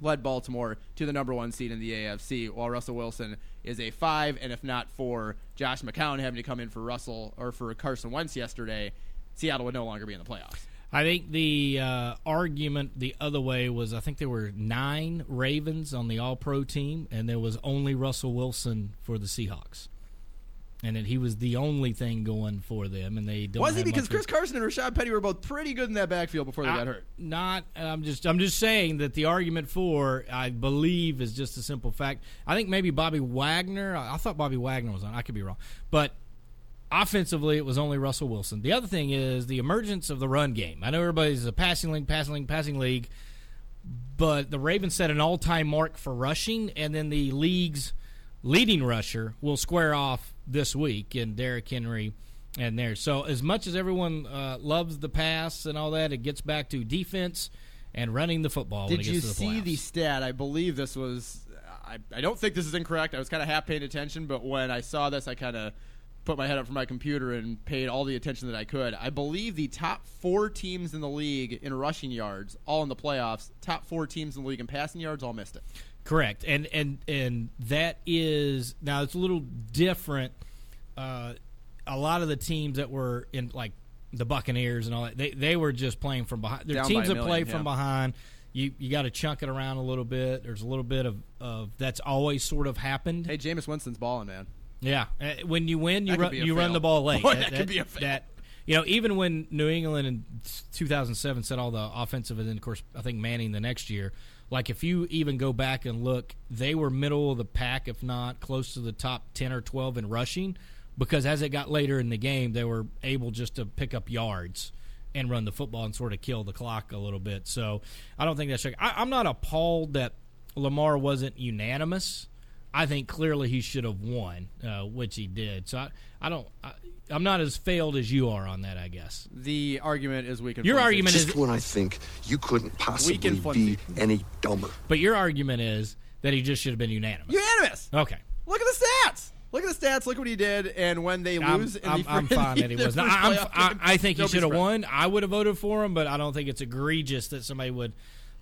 led Baltimore to the number one seed in the AFC, while Russell Wilson is a five, and if not for Josh McCown having to come in for Russell or for Carson Wentz yesterday, Seattle would no longer be in the playoffs. I think the uh, argument the other way was I think there were nine Ravens on the All Pro team, and there was only Russell Wilson for the Seahawks, and that he was the only thing going for them, and they don't. Was he? Because Chris Carson and Rashaad Penny were both pretty good in that backfield before they I- got hurt. Not. I'm just. I'm just saying that the argument for I believe is just a simple fact. I think maybe Bobby Wagner. I I thought Bobby Wagner was on. I could be wrong, but offensively it was only Russell Wilson. The other thing is the emergence of the run game. I know everybody's a passing league, passing league, passing league, but the Ravens set an all-time mark for rushing, and then the league's leading rusher will square off this week in Derrick Henry and there. So as much as everyone uh, loves the pass and all that, it gets back to defense and running the football. when Did you to the see playoffs. the stat? I believe this was. I, I don't think this is incorrect. I was kind of half paying attention, but when I saw this, I kind of put my head up from my computer and paid all the attention that I could. I believe the top four teams in the league in rushing yards, all in the playoffs, top four teams in the league in passing yards, all missed it. Correct, and and and that is now it's a little different. Uh, a lot of the teams that were in like the Buccaneers and all that, they they were just playing from behind. There are teams by a that play million, from behind. You you got to chunk it around a little bit. There's a little bit of, of that's always sort of happened. Hey, Jameis Winston's balling, man. Yeah, Uh, when you win, you That run you run the ball late. Boy, that could be a fail. that- you know, even when New England in 2007 set all the offensive, and then of course I think Manning the next year. Like if you even go back and look, they were middle of the pack, if not close to the top ten or twelve in rushing. because as it got later in the game, they were able just to pick up yards and run the football and sort of kill the clock a little bit. So I don't think that's. I, I'm not appalled that Lamar wasn't unanimous. I think clearly he should have won, uh, which he did. So I, I don't. I, I'm not as failed as you are on that. I guess The argument is weak and Your flimsy. argument is- Just when I think you couldn't possibly be any dumber. But your argument is that he just should have been unanimous. unanimous. Okay. Look at the stats. Look at the stats. Look what he did. And when they I'm, lose, in I'm, the I'm fine that he was. first I, I'm, playoff game, I think he should have won. I would have voted for him, but I don't think it's egregious that somebody would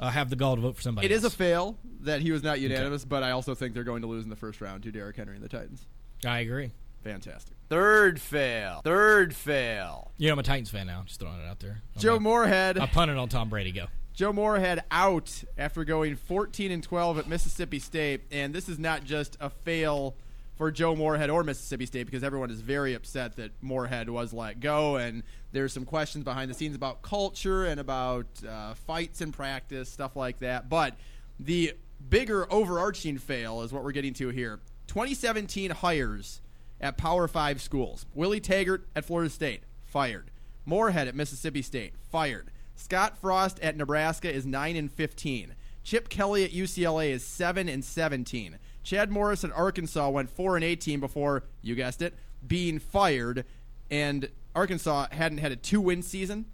uh, have the gall to vote for somebody. It is a fail that he was not unanimous, but I also think they're going to lose in the first round to Derrick Henry and the Titans. I agree. Fantastic. Third fail. Third fail. You know, I'm a Titans fan now. Just throwing it out there. I'm Joe not- Moorhead. I punted on Tom Brady. Go. Joe Moorhead out after going 14 and 12 at Mississippi State, and this is not just a fail for Joe Moorhead or Mississippi State because everyone is very upset that Moorhead was let go, and there's some questions behind the scenes about culture and about uh, fights in practice, stuff like that. But the bigger overarching fail is what we're getting to here. 2017 hires at Power Five schools. Willie Taggart at Florida State fired. Moorhead at Mississippi State fired. Scott Frost at Nebraska is 9 and 15. Chip Kelly at UCLA is 7 and 17. Chad Morris at Arkansas went 4 and 18 before, you guessed it, being fired. And Arkansas hadn't had a two win season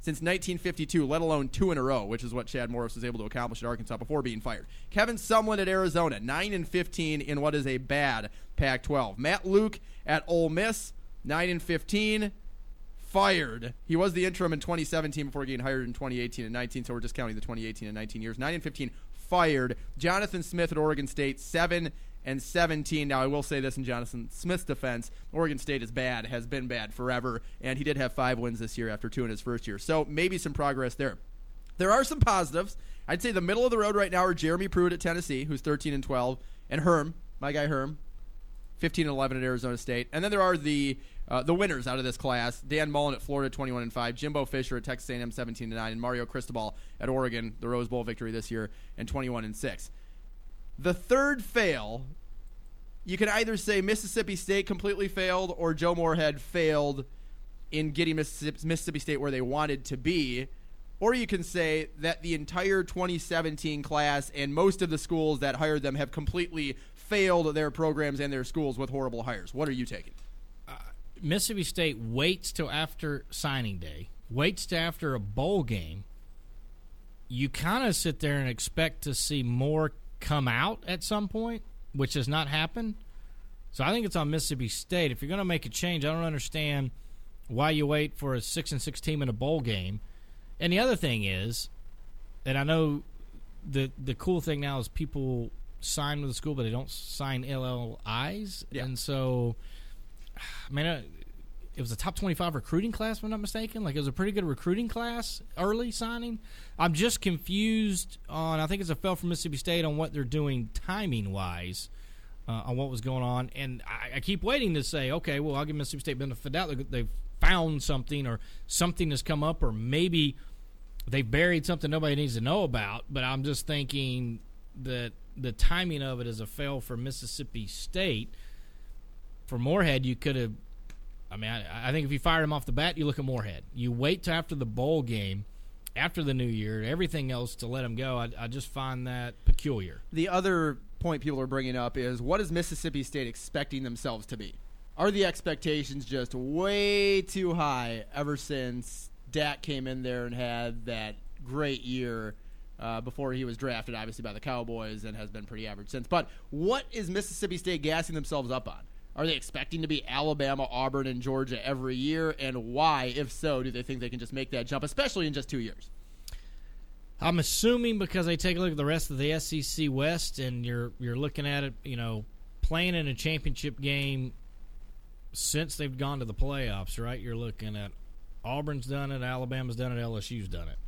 since 1952, let alone two in a row, which is what Chad Morris was able to accomplish at Arkansas before being fired. Kevin Sumlin at Arizona, 9 and 15 in what is a bad Pac 12. Matt Luke at Ole Miss, 9 and 15 fired. He was the interim in 2017 before getting hired in 2018 and 19, so we're just counting the 2018 and 19 years. 9 and 15 fired. Jonathan Smith at Oregon State, 7 and 17. Now, I will say this in Jonathan Smith's defense Oregon State is bad, has been bad forever, and he did have five wins this year after two in his first year. So maybe some progress there. There are some positives. I'd say the middle of the road right now are Jeremy Pruitt at Tennessee, who's 13 and 12, and Herm, my guy Herm, 15 and 11 at Arizona State. And then there are the uh, the winners out of this class: Dan Mullen at Florida, 21 and 5; Jimbo Fisher at Texas A&M, 17 and 9; and Mario Cristobal at Oregon, the Rose Bowl victory this year, and 21 and 6. The third fail, you can either say Mississippi State completely failed, or Joe Moorhead failed in getting Mississippi State where they wanted to be. Or you can say that the entire 2017 class and most of the schools that hired them have completely failed their programs and their schools with horrible hires. What are you taking? Mississippi State waits till after signing day, waits till after a bowl game. You kind of sit there and expect to see more come out at some point, which has not happened. So I think it's on Mississippi State. If you're going to make a change, I don't understand why you wait for a six and six team in a bowl game. And the other thing is, and I know the the cool thing now is people sign with the school, but they don't sign LOIs, and so I mean, uh, it was a top 25 recruiting class, if I'm not mistaken. Like, it was a pretty good recruiting class, early signing. I'm just confused on, I think it's a fail from Mississippi State on what they're doing timing wise uh, on what was going on. And I, I keep waiting to say, okay, well, I'll give Mississippi State benefit doubt. They've found something or something has come up, or maybe they've buried something nobody needs to know about. But I'm just thinking that the timing of it is a fail for Mississippi State for Moorhead, you could have. I mean, I, I think if you fired him off the bat, you look at Moorhead. You wait till after the bowl game, after the new year, everything else to let him go. I, I just find that peculiar. The other point people are bringing up is what is Mississippi State expecting themselves to be? Are the expectations just way too high ever since Dak came in there and had that great year uh, before he was drafted, obviously, by the Cowboys and has been pretty average since? But what is Mississippi State gassing themselves up on? Are they expecting to be Alabama, Auburn, and Georgia every year? And why, if so, do they think they can just make that jump, especially in just two years? I'm assuming because they take a look at the rest of the SEC West, and you're you're looking at it, you know, playing in a championship game since they've gone to the playoffs, right? You're looking at Auburn's done it, Alabama's done it, LSU's done it.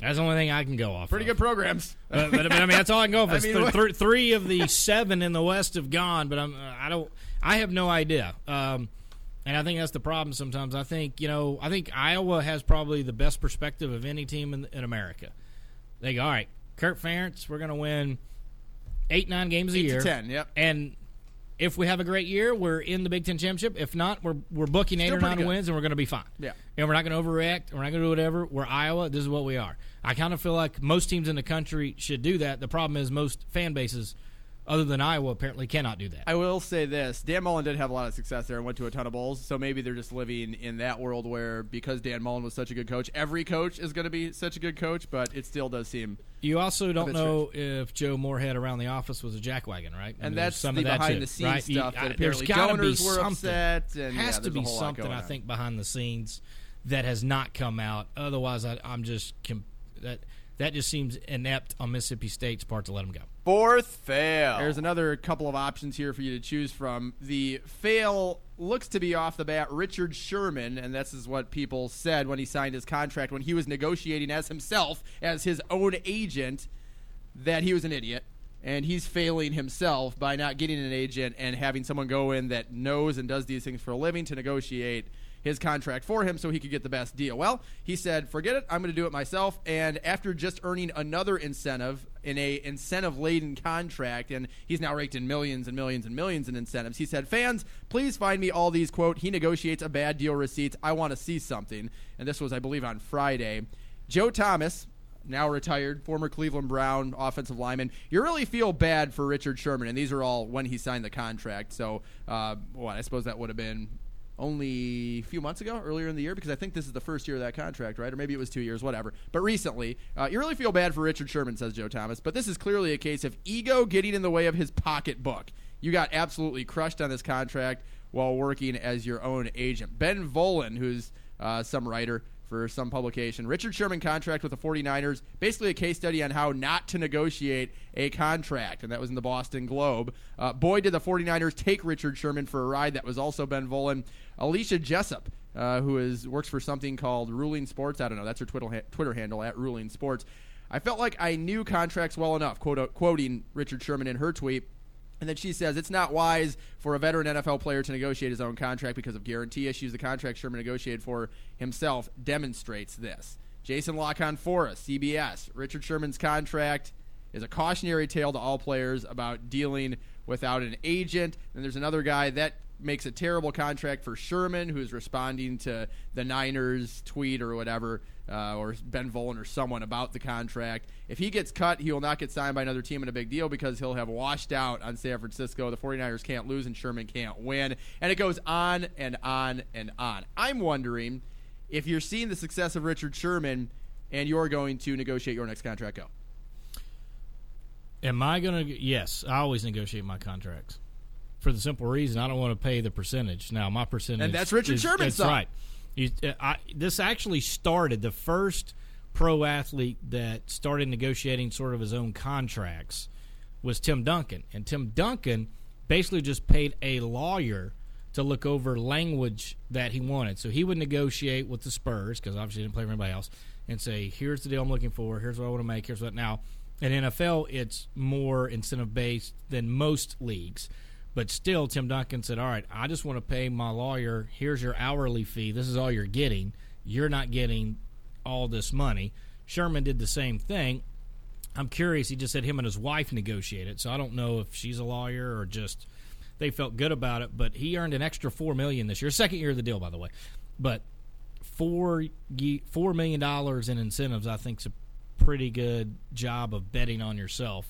That's the only thing I can go off. Pretty of. good programs. But, but, but, I mean, that's all I can go off. I mean, th- th- three of the seven in the West have gone, but I'm uh, I don't I have no idea. Um, and I think that's the problem. Sometimes I think you know I think Iowa has probably the best perspective of any team in, in America. They go, all right, Kirk Ferentz, we're going to win eight nine games a Eight year, 10, yep. and If we have a great year, we're in the Big Ten championship. If not, we're we're booking eight Still or nine good. wins, and we're going to be fine. Yeah. and we're not going to overreact. We're not going to do whatever. We're Iowa. This is what we are. I kind of feel like most teams in the country should do that. The problem is most fan bases, other than Iowa, apparently cannot do that. I will say this: Dan Mullen did have a lot of success there and went to a ton of bowls. So maybe they're just living in that world where because Dan Mullen was such a good coach, every coach is going to be such a good coach. But it still does seem. You also don't know if Joe Moorhead around the office was a jackwagon, right? I And that's some the of that behind too, the scenes right? You- stuff that I- apparently gotta donors be were upset and, has yeah, to be something I think behind the scenes that has not come out. Otherwise, I, I'm just com- that that just seems inept on Mississippi State's part to let him go. Fourth fail. There's another couple of options here for you to choose from. The fail looks to be off the bat Richard Sherman, and this is what people said when he signed his contract when he was negotiating as himself, as his own agent, that he was an idiot. And he's failing himself by not getting an agent and having someone go in that knows and does these things for a living to negotiate his contract for him so he could get the best deal. Well, he said, "Forget it. I'm going to do it myself." And after just earning another incentive in a incentive-laden contract, and he's now raked in millions and millions and millions in incentives, he said, "Fans, please find me all these quote. He negotiates a bad deal receipts. I want to see something." And this was, I believe, on Friday. Joe Thomas, now retired, former Cleveland Brown offensive lineman. You really feel bad for Richard Sherman, and these are all when he signed the contract. So, uh, what I suppose that would have been only a few months ago, earlier in the year, because I think this is the first year of that contract, right? Or maybe it was two years, whatever. But recently, uh, you really feel bad for Richard Sherman, says Joe Thomas. But this is clearly a case of ego getting in the way of his pocketbook. You got absolutely crushed on this contract while working as your own agent. Ben Volin, who's uh, some writer for some publication. Richard Sherman contract with the 49ers, basically a case study on how not to negotiate a contract, and that was in the Boston Globe. Uh, boy, did the 49ers take Richard Sherman for a ride. That was also Ben Volin. Alicia Jessop, uh, who is works for something called Ruling Sports. I don't know. That's her Twitter, ha- Twitter handle at Ruling Sports. I felt like I knew contracts well enough, quote, quoting Richard Sherman in her tweet. And then she says it's not wise for a veteran NFL player to negotiate his own contract because of guarantee issues. The contract Sherman negotiated for himself demonstrates this. Jason La Canfora, CBS. Richard Sherman's contract is a cautionary tale to all players about dealing without an agent. And there's another guy that makes a terrible contract for Sherman, who's responding to the Niners tweet or whatever, uh, or Ben Volin or someone about the contract. If he gets cut, he will not get signed by another team in a big deal because he'll have washed out on San Francisco. The 49ers can't lose and Sherman can't win. And it goes on and on and on. I'm wondering if you're seeing the success of Richard Sherman and you're going to negotiate your next contract, go. Am I going to? Yes, I always negotiate my contracts for the simple reason I don't want to pay the percentage. Now, my percentage, And that's Richard is- Sherman's That's right. You, uh, I, this actually started the first pro athlete that started negotiating sort of his own contracts was Tim Duncan, and Tim Duncan basically just paid a lawyer to look over language that he wanted. So he would negotiate with the Spurs because obviously he didn't play for anybody else, and say, "Here's the deal I'm looking for. Here's what I want to make. Here's what." Now, in NFL, it's more incentive based than most leagues. But still, Tim Duncan said, "All right, I just want to pay my lawyer. Here's your hourly fee. This is all you're getting. You're not getting all this money." Sherman did the same thing. I'm curious. He just said him and his wife negotiated, so I don't know if she's a lawyer or just they felt good about it. But he earned an extra four million this year, second year of the deal, by the way. But four ye- four million dollars in incentives, I think, is a pretty good job of betting on yourself.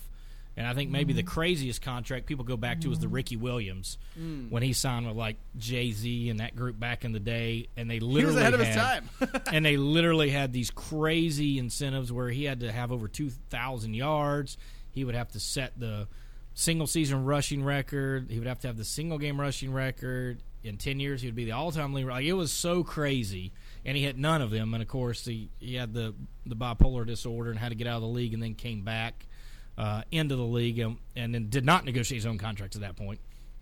And I think maybe the craziest contract people go back to is the Ricky Williams Mm. when he signed with like Jay Z and that group back in the day, and they was literally ahead of his had- time. and they literally had these crazy incentives where he had to have over two thousand yards. He would have to set the single season rushing record. He would have to have the single game rushing record. In ten years, he would be the all time leader. Like it was so crazy, and he had none of them. And of course, he he had the the bipolar disorder and had to get out of the league, and then came back uh, into the league, and, and then did not negotiate his own contract at that point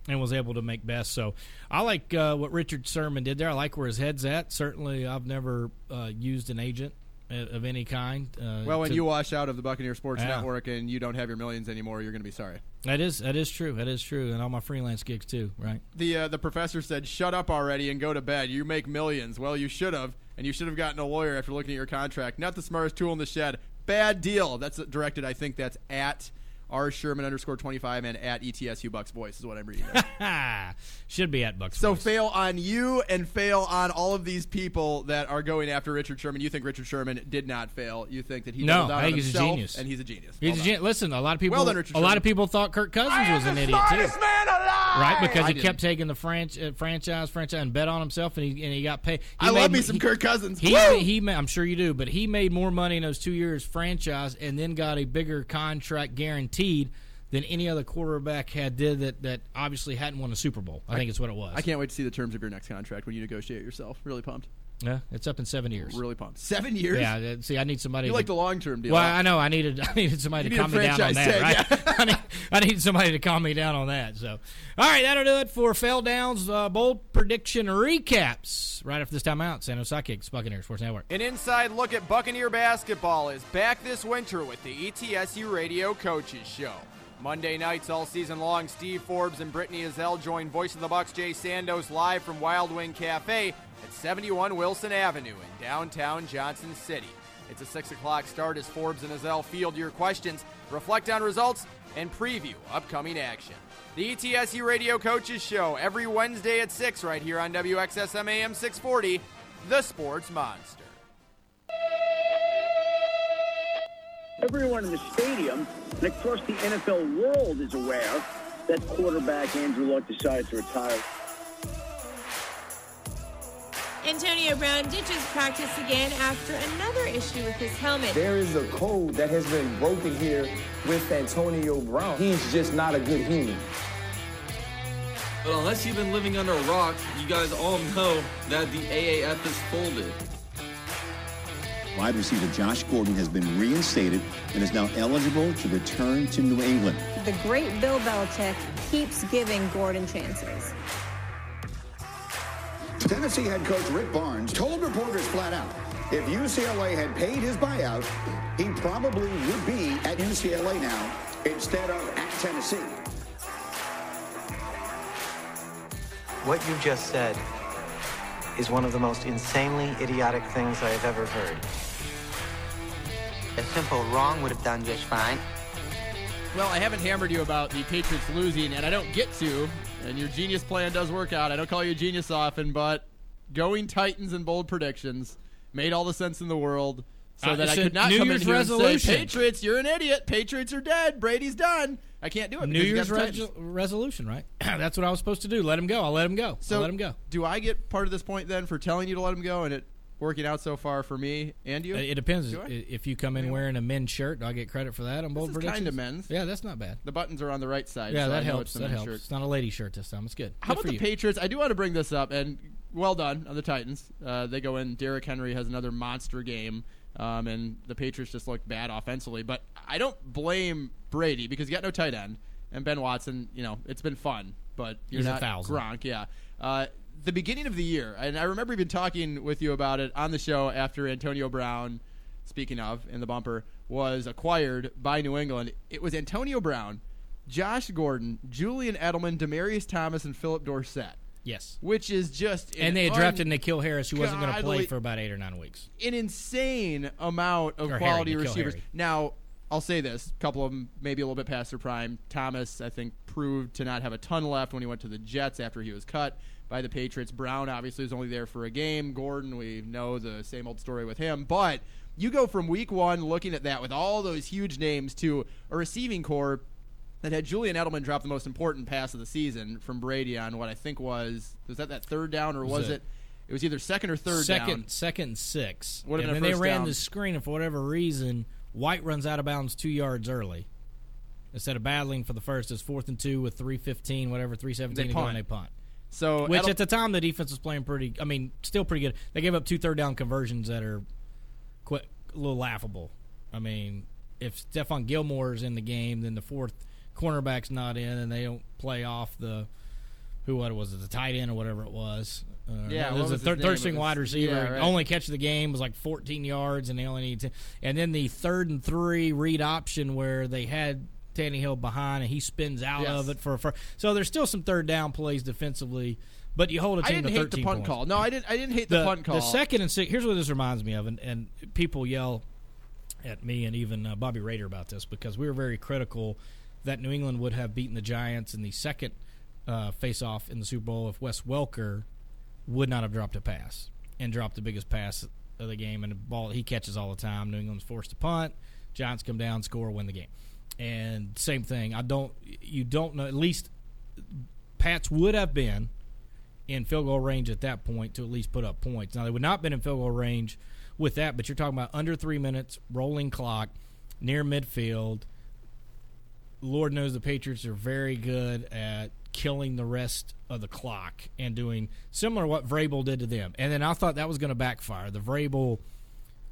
and was able to make best. So I like uh, what Richard Sherman did there. I like where his head's at. Certainly, I've never uh, used an agent of any kind. Uh, Well, when to- you wash out of the Buccaneer Sports Yeah. Network and you don't have your millions anymore, you're going to be sorry. that is that is true. That is true, and all my freelance gigs too. Right? The uh, the professor said, "Shut up already and go to bed. You make millions. Well, you should have, and you should have gotten a lawyer after looking at your contract. Not the smartest tool in the shed. Bad deal. That's directed. I think that's at R Sherman underscore 25 and at ETSU Bucks Voice is what I'm reading. there. Should be at Bucks. so Voice. fail on you and fail on all of these people that are going after Richard Sherman. You think Richard Sherman did not fail. You think that he no, doubled I think he's a genius, and he's a genius. He's Well a genius. Listen, a lot of people, Well done, Richard a lot of people thought Kirk Cousins was an idiot too. man alive! Right, because I he didn't. kept taking the franch- uh, franchise, franchise, and bet on himself, and he and he got paid. He I love made- me some he- Kirk Cousins. He, Woo! he, ma- I'm sure you do, but he made more money in those two years franchise, and then got a bigger contract guaranteed than any other quarterback had did that that obviously hadn't won a Super Bowl. I think it's what it was. I can't wait to see the terms of your next contract when you negotiate yourself. Really pumped. Yeah, it's up in seven years. Really pumped. Seven years. Yeah, see, I need somebody. You to- like the long term deal. Well, I know I needed I needed somebody You to calm me down on that, tag, right? I, need, I need somebody to calm me down on that. So, all right, that'll do it for Fell Downs uh, bold prediction recaps. Right after this time out, San Jose Sidekicks, Buccaneers Sports Network. An inside look at Buccaneer basketball is back this winter with the ETSU Radio Coaches Show. Monday nights all season long, Steve Forbes and Brittney Ezell join Voice of the Bucks Jay Sandos live from Wild Wing Cafe at 71 Wilson Avenue in downtown Johnson City. It's a 6 o'clock start as Forbes and Ezell field your questions, reflect on results, and preview upcoming action. The ETSU Radio Coaches Show every Wednesday at 6 right here on WXSM AM 640, The Sports Monster. Everyone in the stadium and across the NFL world is aware that quarterback Andrew Luck decided to retire. Antonio Brown ditches practice again after another issue with his helmet. There is a code that has been broken here with Antonio Brown. He's just not a good human. But unless you've been living under a rock, you guys all know that the AAF is folded. Wide receiver Josh Gordon has been reinstated and is now eligible to return to New England. The great Bill Belichick keeps giving Gordon chances. Tennessee head coach Rick Barnes told reporters flat out if UCLA had paid his buyout, he probably would be at UCLA now instead of at Tennessee. What you just said is one of the most insanely idiotic things I have ever heard. A simple wrong would have done just fine. Well, I haven't hammered you about the Patriots losing, and I don't get to. And your genius plan does work out. I don't call you a genius often, but going Titans and bold predictions made all the sense in the world. So Uh, that I could not New come Year's in here and resolution. say, Patriots, you're an idiot. Patriots are dead. Brady's done. I can't do it. New Year's you Year's got the Titans. res- resolution, right? That's what I was supposed to do. Let him go. I'll let him go. So I'll let him go. Do I get part of this point then for telling you to let him go and it working out so far for me and you? It depends. I- If you come in wearing a men's shirt, do I get credit for that on is predictions? kind of men's. Yeah, that's not bad. The buttons are on the right side. Yeah, so that helps. it's That helps. shirt. It's not a lady shirt this time. It's good. How Good about the you. Patriots? I do want to bring this up, and well done on the Titans. Uh, they go in. Derrick Henry has another monster game, um, and the Patriots just look bad offensively. But I don't blame Brady because he got no tight end, and Ben Watson. You know, it's been fun, but you're He's not. Gronk. Yeah. Uh, the beginning of the year, and I remember even talking with you about it on the show after Antonio Brown, speaking of in the bumper, was acquired by New England. It was Antonio Brown, Josh Gordon, Julian Edelman, Demaryius Thomas, and Phillip Dorsett. Yes. Which is just And they had drafted N'Keal Harris, who wasn't going to play for about eight or nine weeks. an insane amount of Or quality N'Keal receivers. Harry. Now, I'll say this: a couple of them maybe a little bit past their prime. Thomas, I think, proved to not have a ton left when he went to the Jets after he was cut by the Patriots. Brown obviously was only there for a game. Gordon, we know the same old story with him, but. You go from week one looking at that with all those huge names to a receiving core that had Julian Edelman drop the most important pass of the season from Brady on what I think was was that that third down or Was was it- it? It was either second or third second, down. second and six. And then they ran down. the screen, and for whatever reason, White runs out of bounds two yards early. Instead of battling for the first, it's fourth and two with three fifteen, whatever three seventeen They to punt. and they punt. So which at the time the defense was playing pretty. I mean, still pretty good. They gave up two third down conversions that are quite, a little laughable. I mean, if Stephon Gilmore's in the game, then the fourth cornerback's not in, and they don't play off the who what was it the tight end or whatever it was. Uh, Yeah, it was was a third, third string wide receiver. yeah, right. Only catch of the game was like 14 yards, and they only need 10. And then the third and three read option where they had Tannehill behind, and he spins out Yes. of it for a first. So there's still some third down plays defensively, but you hold a team I didn't hate the punt points. call. No, I didn't. I didn't hate the, punt call. The second and six. Here's what this reminds me of, and, and people yell at me and even uh, Bobby Rader about this because we were very critical that New England would have beaten the Giants in the second uh, face-off in the Super Bowl if Wes Welker would not have dropped a pass and dropped the biggest pass of the game and the ball he catches all the time. New England's forced to punt. Giants come down, score, win the game. And same thing. I don't. You don't know. At least Pats would have been in field goal range at that point to at least put up points. Now they would not have been in field goal range with that, but you're talking about under three minutes, rolling clock, near midfield. Lord knows the Patriots are very good at killing the rest of the clock and doing similar what Vrabel did to them. And then I thought that was going to backfire. The Vrabel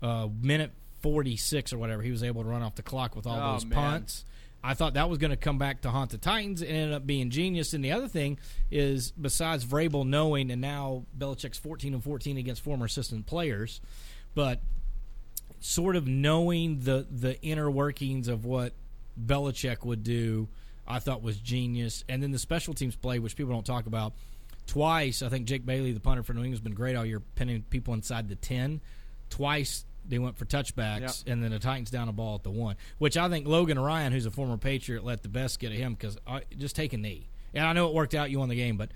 uh, minute 46 or whatever, he was able to run off the clock with all Oh, those man. punts. I thought that was going to come back to haunt the Titans. It ended up being genius. And the other thing is, besides Vrabel knowing, and now Belichick's 14 and 14 against former assistant players, but sort of knowing the the inner workings of what Belichick would do, I thought was genius. And then the special teams play, which people don't talk about. Twice, I think Jake Bailey, the punter for New England, has been great all year, pinning people inside the ten. Twice they went for touchbacks, and then the Titans down a ball at the one, which I think Logan Ryan, who's a former Patriot, let the best get at him because just take a knee. And I know it worked out, you won the game, but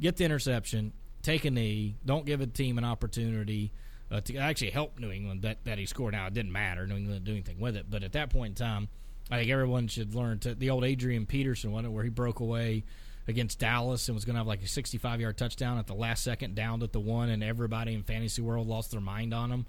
get the interception, take a knee, don't give a team an opportunity uh, to actually help New England that, that he scored. Now it didn't matter, New England didn't do anything with it, but at that point in time, I think everyone should learn to the old Adrian Peterson one where he broke away against Dallas and was going to have like a 65 yard touchdown at the last second, downed at the one, and everybody in fantasy world lost their mind on him.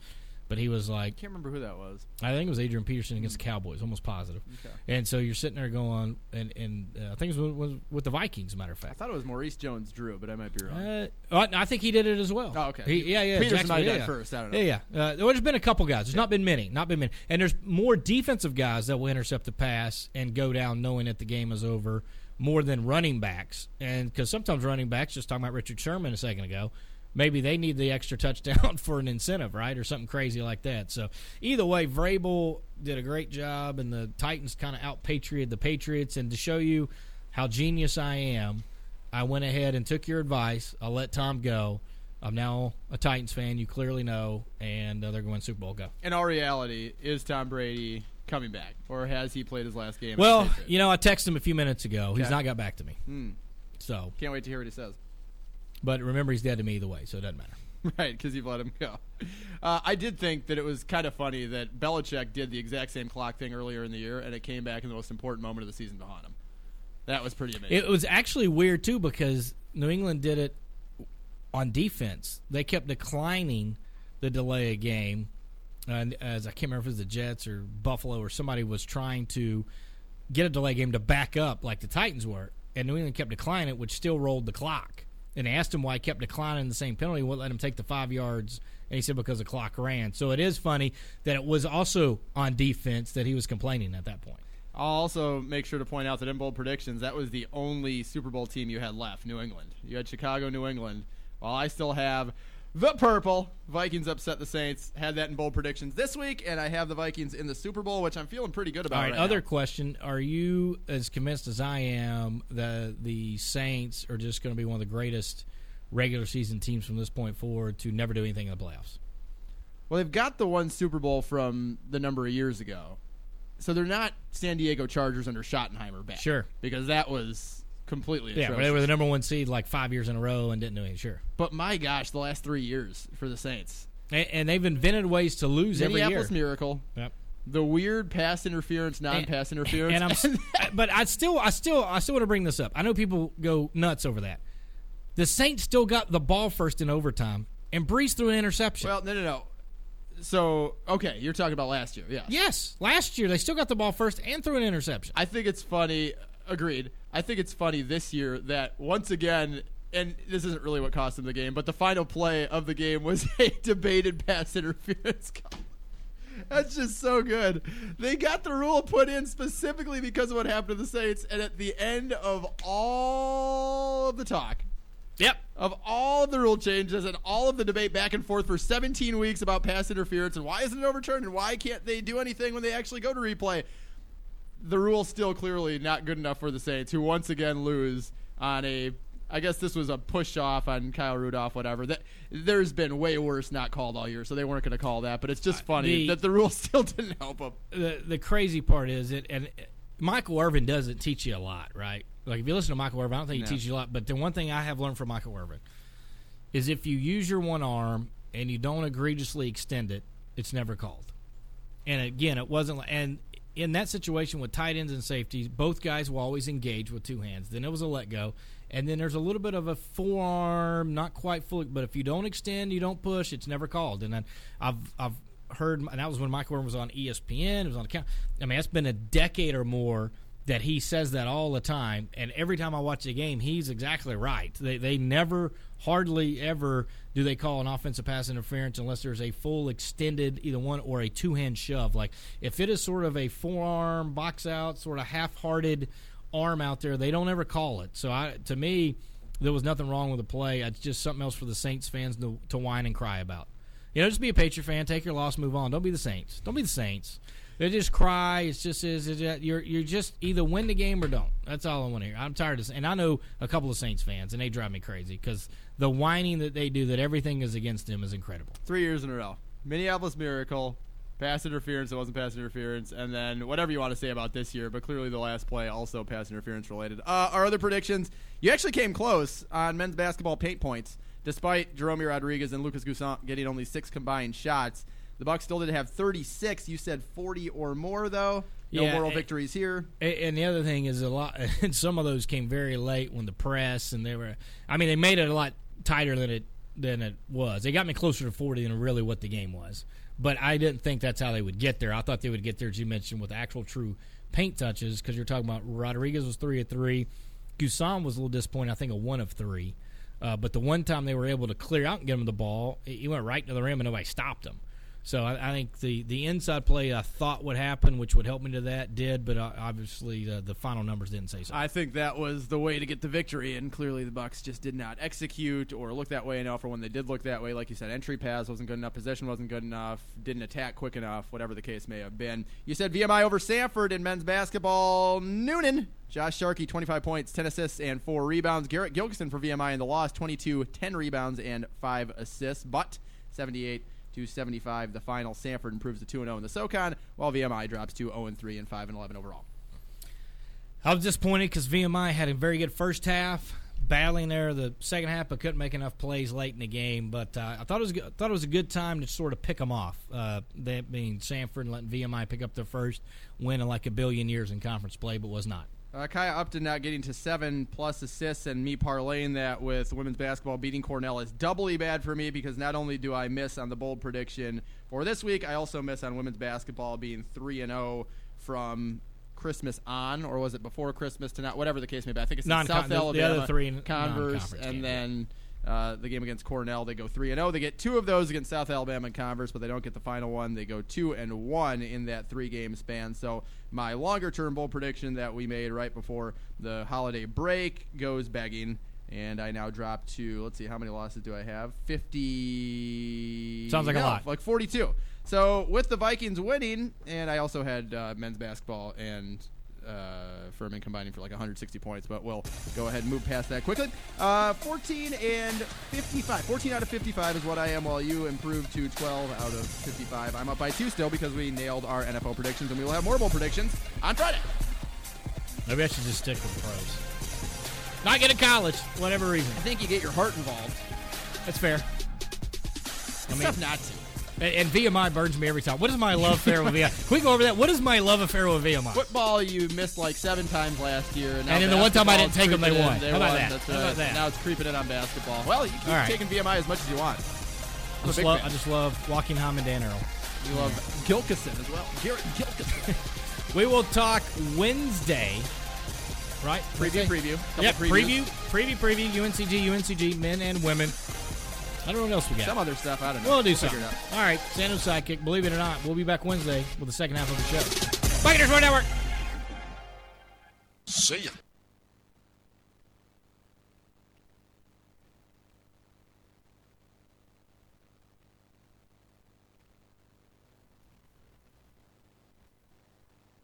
But he was like, I Can't remember who that was. I think it was Adrian Peterson against the Cowboys, almost positive. Okay. And so you're sitting there going, and, and uh, I think it was, was with the Vikings, as a matter of fact. I thought it was Maurice Jones-Drew, but I might be wrong. Uh, I think he did it as well. Oh, okay. He, yeah, yeah. Peterson might yeah, yeah. first, I don't know. Yeah, yeah. Uh, there's been a couple guys. There's not been many. Not been many. And there's more defensive guys that will intercept the pass and go down knowing that the game is over more than running backs. And because sometimes running backs, just talking about Richard Sherman a second ago, maybe they need the extra touchdown for an incentive, right, or something crazy like that. So either way, Vrabel did a great job, and the Titans kind of out patrioted the Patriots. And to show you how genius I am, I went ahead and took your advice. I let Tom go. I'm now a Titans fan. You clearly know, and uh, they're going Super Bowl. Go. In all reality, is Tom Brady coming back, or has he played his last game? Well, you know, I texted him a few minutes ago. He's not got back to me. Hmm. So, Can't wait to hear what he says. But remember, he's dead to me either way, so it doesn't matter. Right, because you've let him go. Uh, I did think that it was kind of funny that Belichick did the exact same clock thing earlier in the year, and it came back in the most important moment of the season to haunt him. That was pretty amazing. It was actually weird too because New England did it on defense. They kept declining the delay a game, and as I can't remember if it was the Jets or Buffalo or somebody was trying to get a delay game to back up like the Titans were, and New England kept declining it, which still rolled the clock. And asked him why he kept declining the same penalty, wouldn't let him take the five yards, and he said because the clock ran. So it is funny that it was also on defense that he was complaining at that point. I'll also make sure to point out that in bold predictions, that was the only Super Bowl team you had left, New England. You had Chicago, New England. While I still have the purple, Vikings upset the Saints. Had that in bold predictions this week, and I have the Vikings in the Super Bowl, which I'm feeling pretty good about. All right. right other now. question: Are you as convinced as I am that the Saints are just going to be one of the greatest regular season teams from this point forward to never do anything in the playoffs? Well, they've got the one Super Bowl from the number of years ago, so they're not San Diego Chargers under Schottenheimer back. Sure. because that was completely Yeah, atrocious. they were the number one seed like five years in a row and didn't do anything. Sure. But my gosh, the last three years for the Saints. And, and they've invented ways to lose every year. Minneapolis Miracle. Yep. The weird pass interference, non-pass interference. And I'm, but I still, I still, I still want to bring this up. I know people go nuts over that. The Saints still got the ball first in overtime, and Brees threw an interception. well, no, no, no. So okay, you're talking about last year, yeah. yes, last year they still got the ball first and threw an interception. I think it's funny. Agreed. I think it's funny this year that once again, and this isn't really what cost them the game, but the final play of the game was a debated pass interference call. That's just so good. They got the rule put in specifically because of what happened to the Saints, and at the end of all of the talk, Yep. of all of the rule changes and all of the debate back and forth for 17 weeks about pass interference and why isn't it overturned and why can't they do anything when they actually go to replay, the rule's still clearly not good enough for the Saints, who once again lose on a I guess this was a push off on Kyle Rudolph, whatever. That there's been way worse not called all year, so they weren't going to call that. But it's just uh, funny the- that the rule still didn't help him. the the crazy part is it, and Michael Irvin doesn't teach you a lot, right? Like if you listen to Michael Irvin, I don't think he No. teaches you a lot. But the one thing I have learned from Michael Irvin is if you use your one arm and you don't egregiously extend it, it's never called. And again, it wasn't. And in that situation with tight ends and safeties, both guys will always engage with two hands. Then it was a let go, and then there's a little bit of a forearm, not quite fully. But if you don't extend, you don't push, it's never called. And then I've I've heard, and that was when Michael Irvin was on ESPN. It was on account. I mean, that's been a decade or more that he says that all the time, and every time I watch the game, he's exactly right. They they never, hardly ever do they call an offensive pass interference unless there's a full extended either one or a two hand shove. Like if it is sort of a forearm box out, sort of half hearted arm out there, they don't ever call it. So I to me, there was nothing wrong with the play. It's just something else for the Saints fans to, to whine and cry about. You know, just be a Patriot fan, take your loss, move on. Don't be the Saints. Don't be the Saints. They just cry. It's just is it's you're you're just either win the game or don't. That's all I want to hear. I'm tired of and I know a couple of Saints fans and they drive me crazy because the whining that they do that everything is against them is incredible. Three years in a row. Minneapolis Miracle, pass interference. It wasn't pass interference, and then whatever you want to say about this year, but clearly the last play also pass interference related. Uh, our other predictions, you actually came close on men's basketball paint points, despite Jerome Rodriguez and Lucas N'Guessan getting only six combined shots. The Bucks still did have 36. You said 40 or more, though. No Yeah, moral and- victories here. And the other thing is a lot. And some of those came very late when the press and they were. I mean, they made it a lot tighter than it than it was. They got me closer to forty than really what the game was. But I didn't think that's how they would get there. I thought they would get there, as you mentioned, with actual true paint touches. Because you're talking about Rodriguez was three of three, N'Guessan was a little disappointed. I think a one of three. Uh, but the one time they were able to clear out and get him the ball, he he went right to the rim and nobody stopped him. So I, I think the, the inside play I thought would happen, which would help me to that, did, but uh, obviously the, the final numbers didn't say so. I think that was the way to get the victory, and clearly the Bucks just did not execute or look that way enough. Or when they did look that way, like you said, entry pass wasn't good enough, possession wasn't good enough, didn't attack quick enough, whatever the case may have been. You said VMI over Samford in men's basketball. Noonan, Josh Sharkey, 25 points, 10 assists, and four rebounds. Garrett Gilkeson for VMI in the loss, 22, 10 rebounds, and five assists. But 78 to 75, the final. Samford improves to 2 0 in the SoCon, while VMI drops to 0 3 and 5 and 11 overall. I was disappointed because VMI had a very good first half, battling there the second half, but couldn't make enough plays late in the game. But uh, I thought it was thought it was a good time to sort of pick them off. Uh, that being Samford and letting VMI pick up their first win in like a billion years in conference play, but was not. Uh, Kaya Upton not getting to seven plus assists, and me parlaying that with women's basketball beating Cornell is doubly bad for me because not only do I miss on the bold prediction for this week, I also miss on women's basketball being three and zero from Christmas on, or was it before Christmas to not? Whatever the case may be, I think it's South the- the other three Converse, and then. Uh, the game against Cornell, they go three and zero. They get two of those against South Alabama and Converse, but they don't get the final one. They go two and one in that three game span. So my longer term bold prediction that we made right before the holiday break goes begging, and I now drop to let's see how many losses do I have? Fifty. Sounds like a lot. like forty two. So with the Vikings winning, and I also had uh, men's basketball and uh, Furman combining for like 160 points, but we'll go ahead and move past that quickly. Uh, 14 and 55. 14 out of 55 is what I am, while you improved to 12 out of 55. I'm up by two still because we nailed our NFL predictions, and we will have more bowl predictions on Friday. Maybe I should just stick with the pros. Not get to college, whatever reason. I think you get your heart involved. That's fair. I It's mean, tough not to. And, and VMI burns me every time. What is my love affair with VMI? Can we go over that? What is my love affair with VMI? Football, you missed like seven times last year, and, And then the one time I didn't take 'em, they creeping in. won. They How about won. that? That's How about right. that? Now it's creeping in on basketball. Well, you keep All right. taking VMI as much as you want. I I'm a just, big love, fan. I just love Joaquin Hamm and Dan Earl. You love Gilkeson as well. Garrett Gilkeson. We will talk Wednesday, right? Preview, preview. Couple Yep, previews. preview, preview, preview. UNCG, UNCG, men and women. I don't know what else we got. Some other stuff. I don't know. We'll do figure something. it out. All right, Sando's sidekick. Believe it or not, we'll be back Wednesday with the second half of the show. Buccaneers Sport Network. See ya.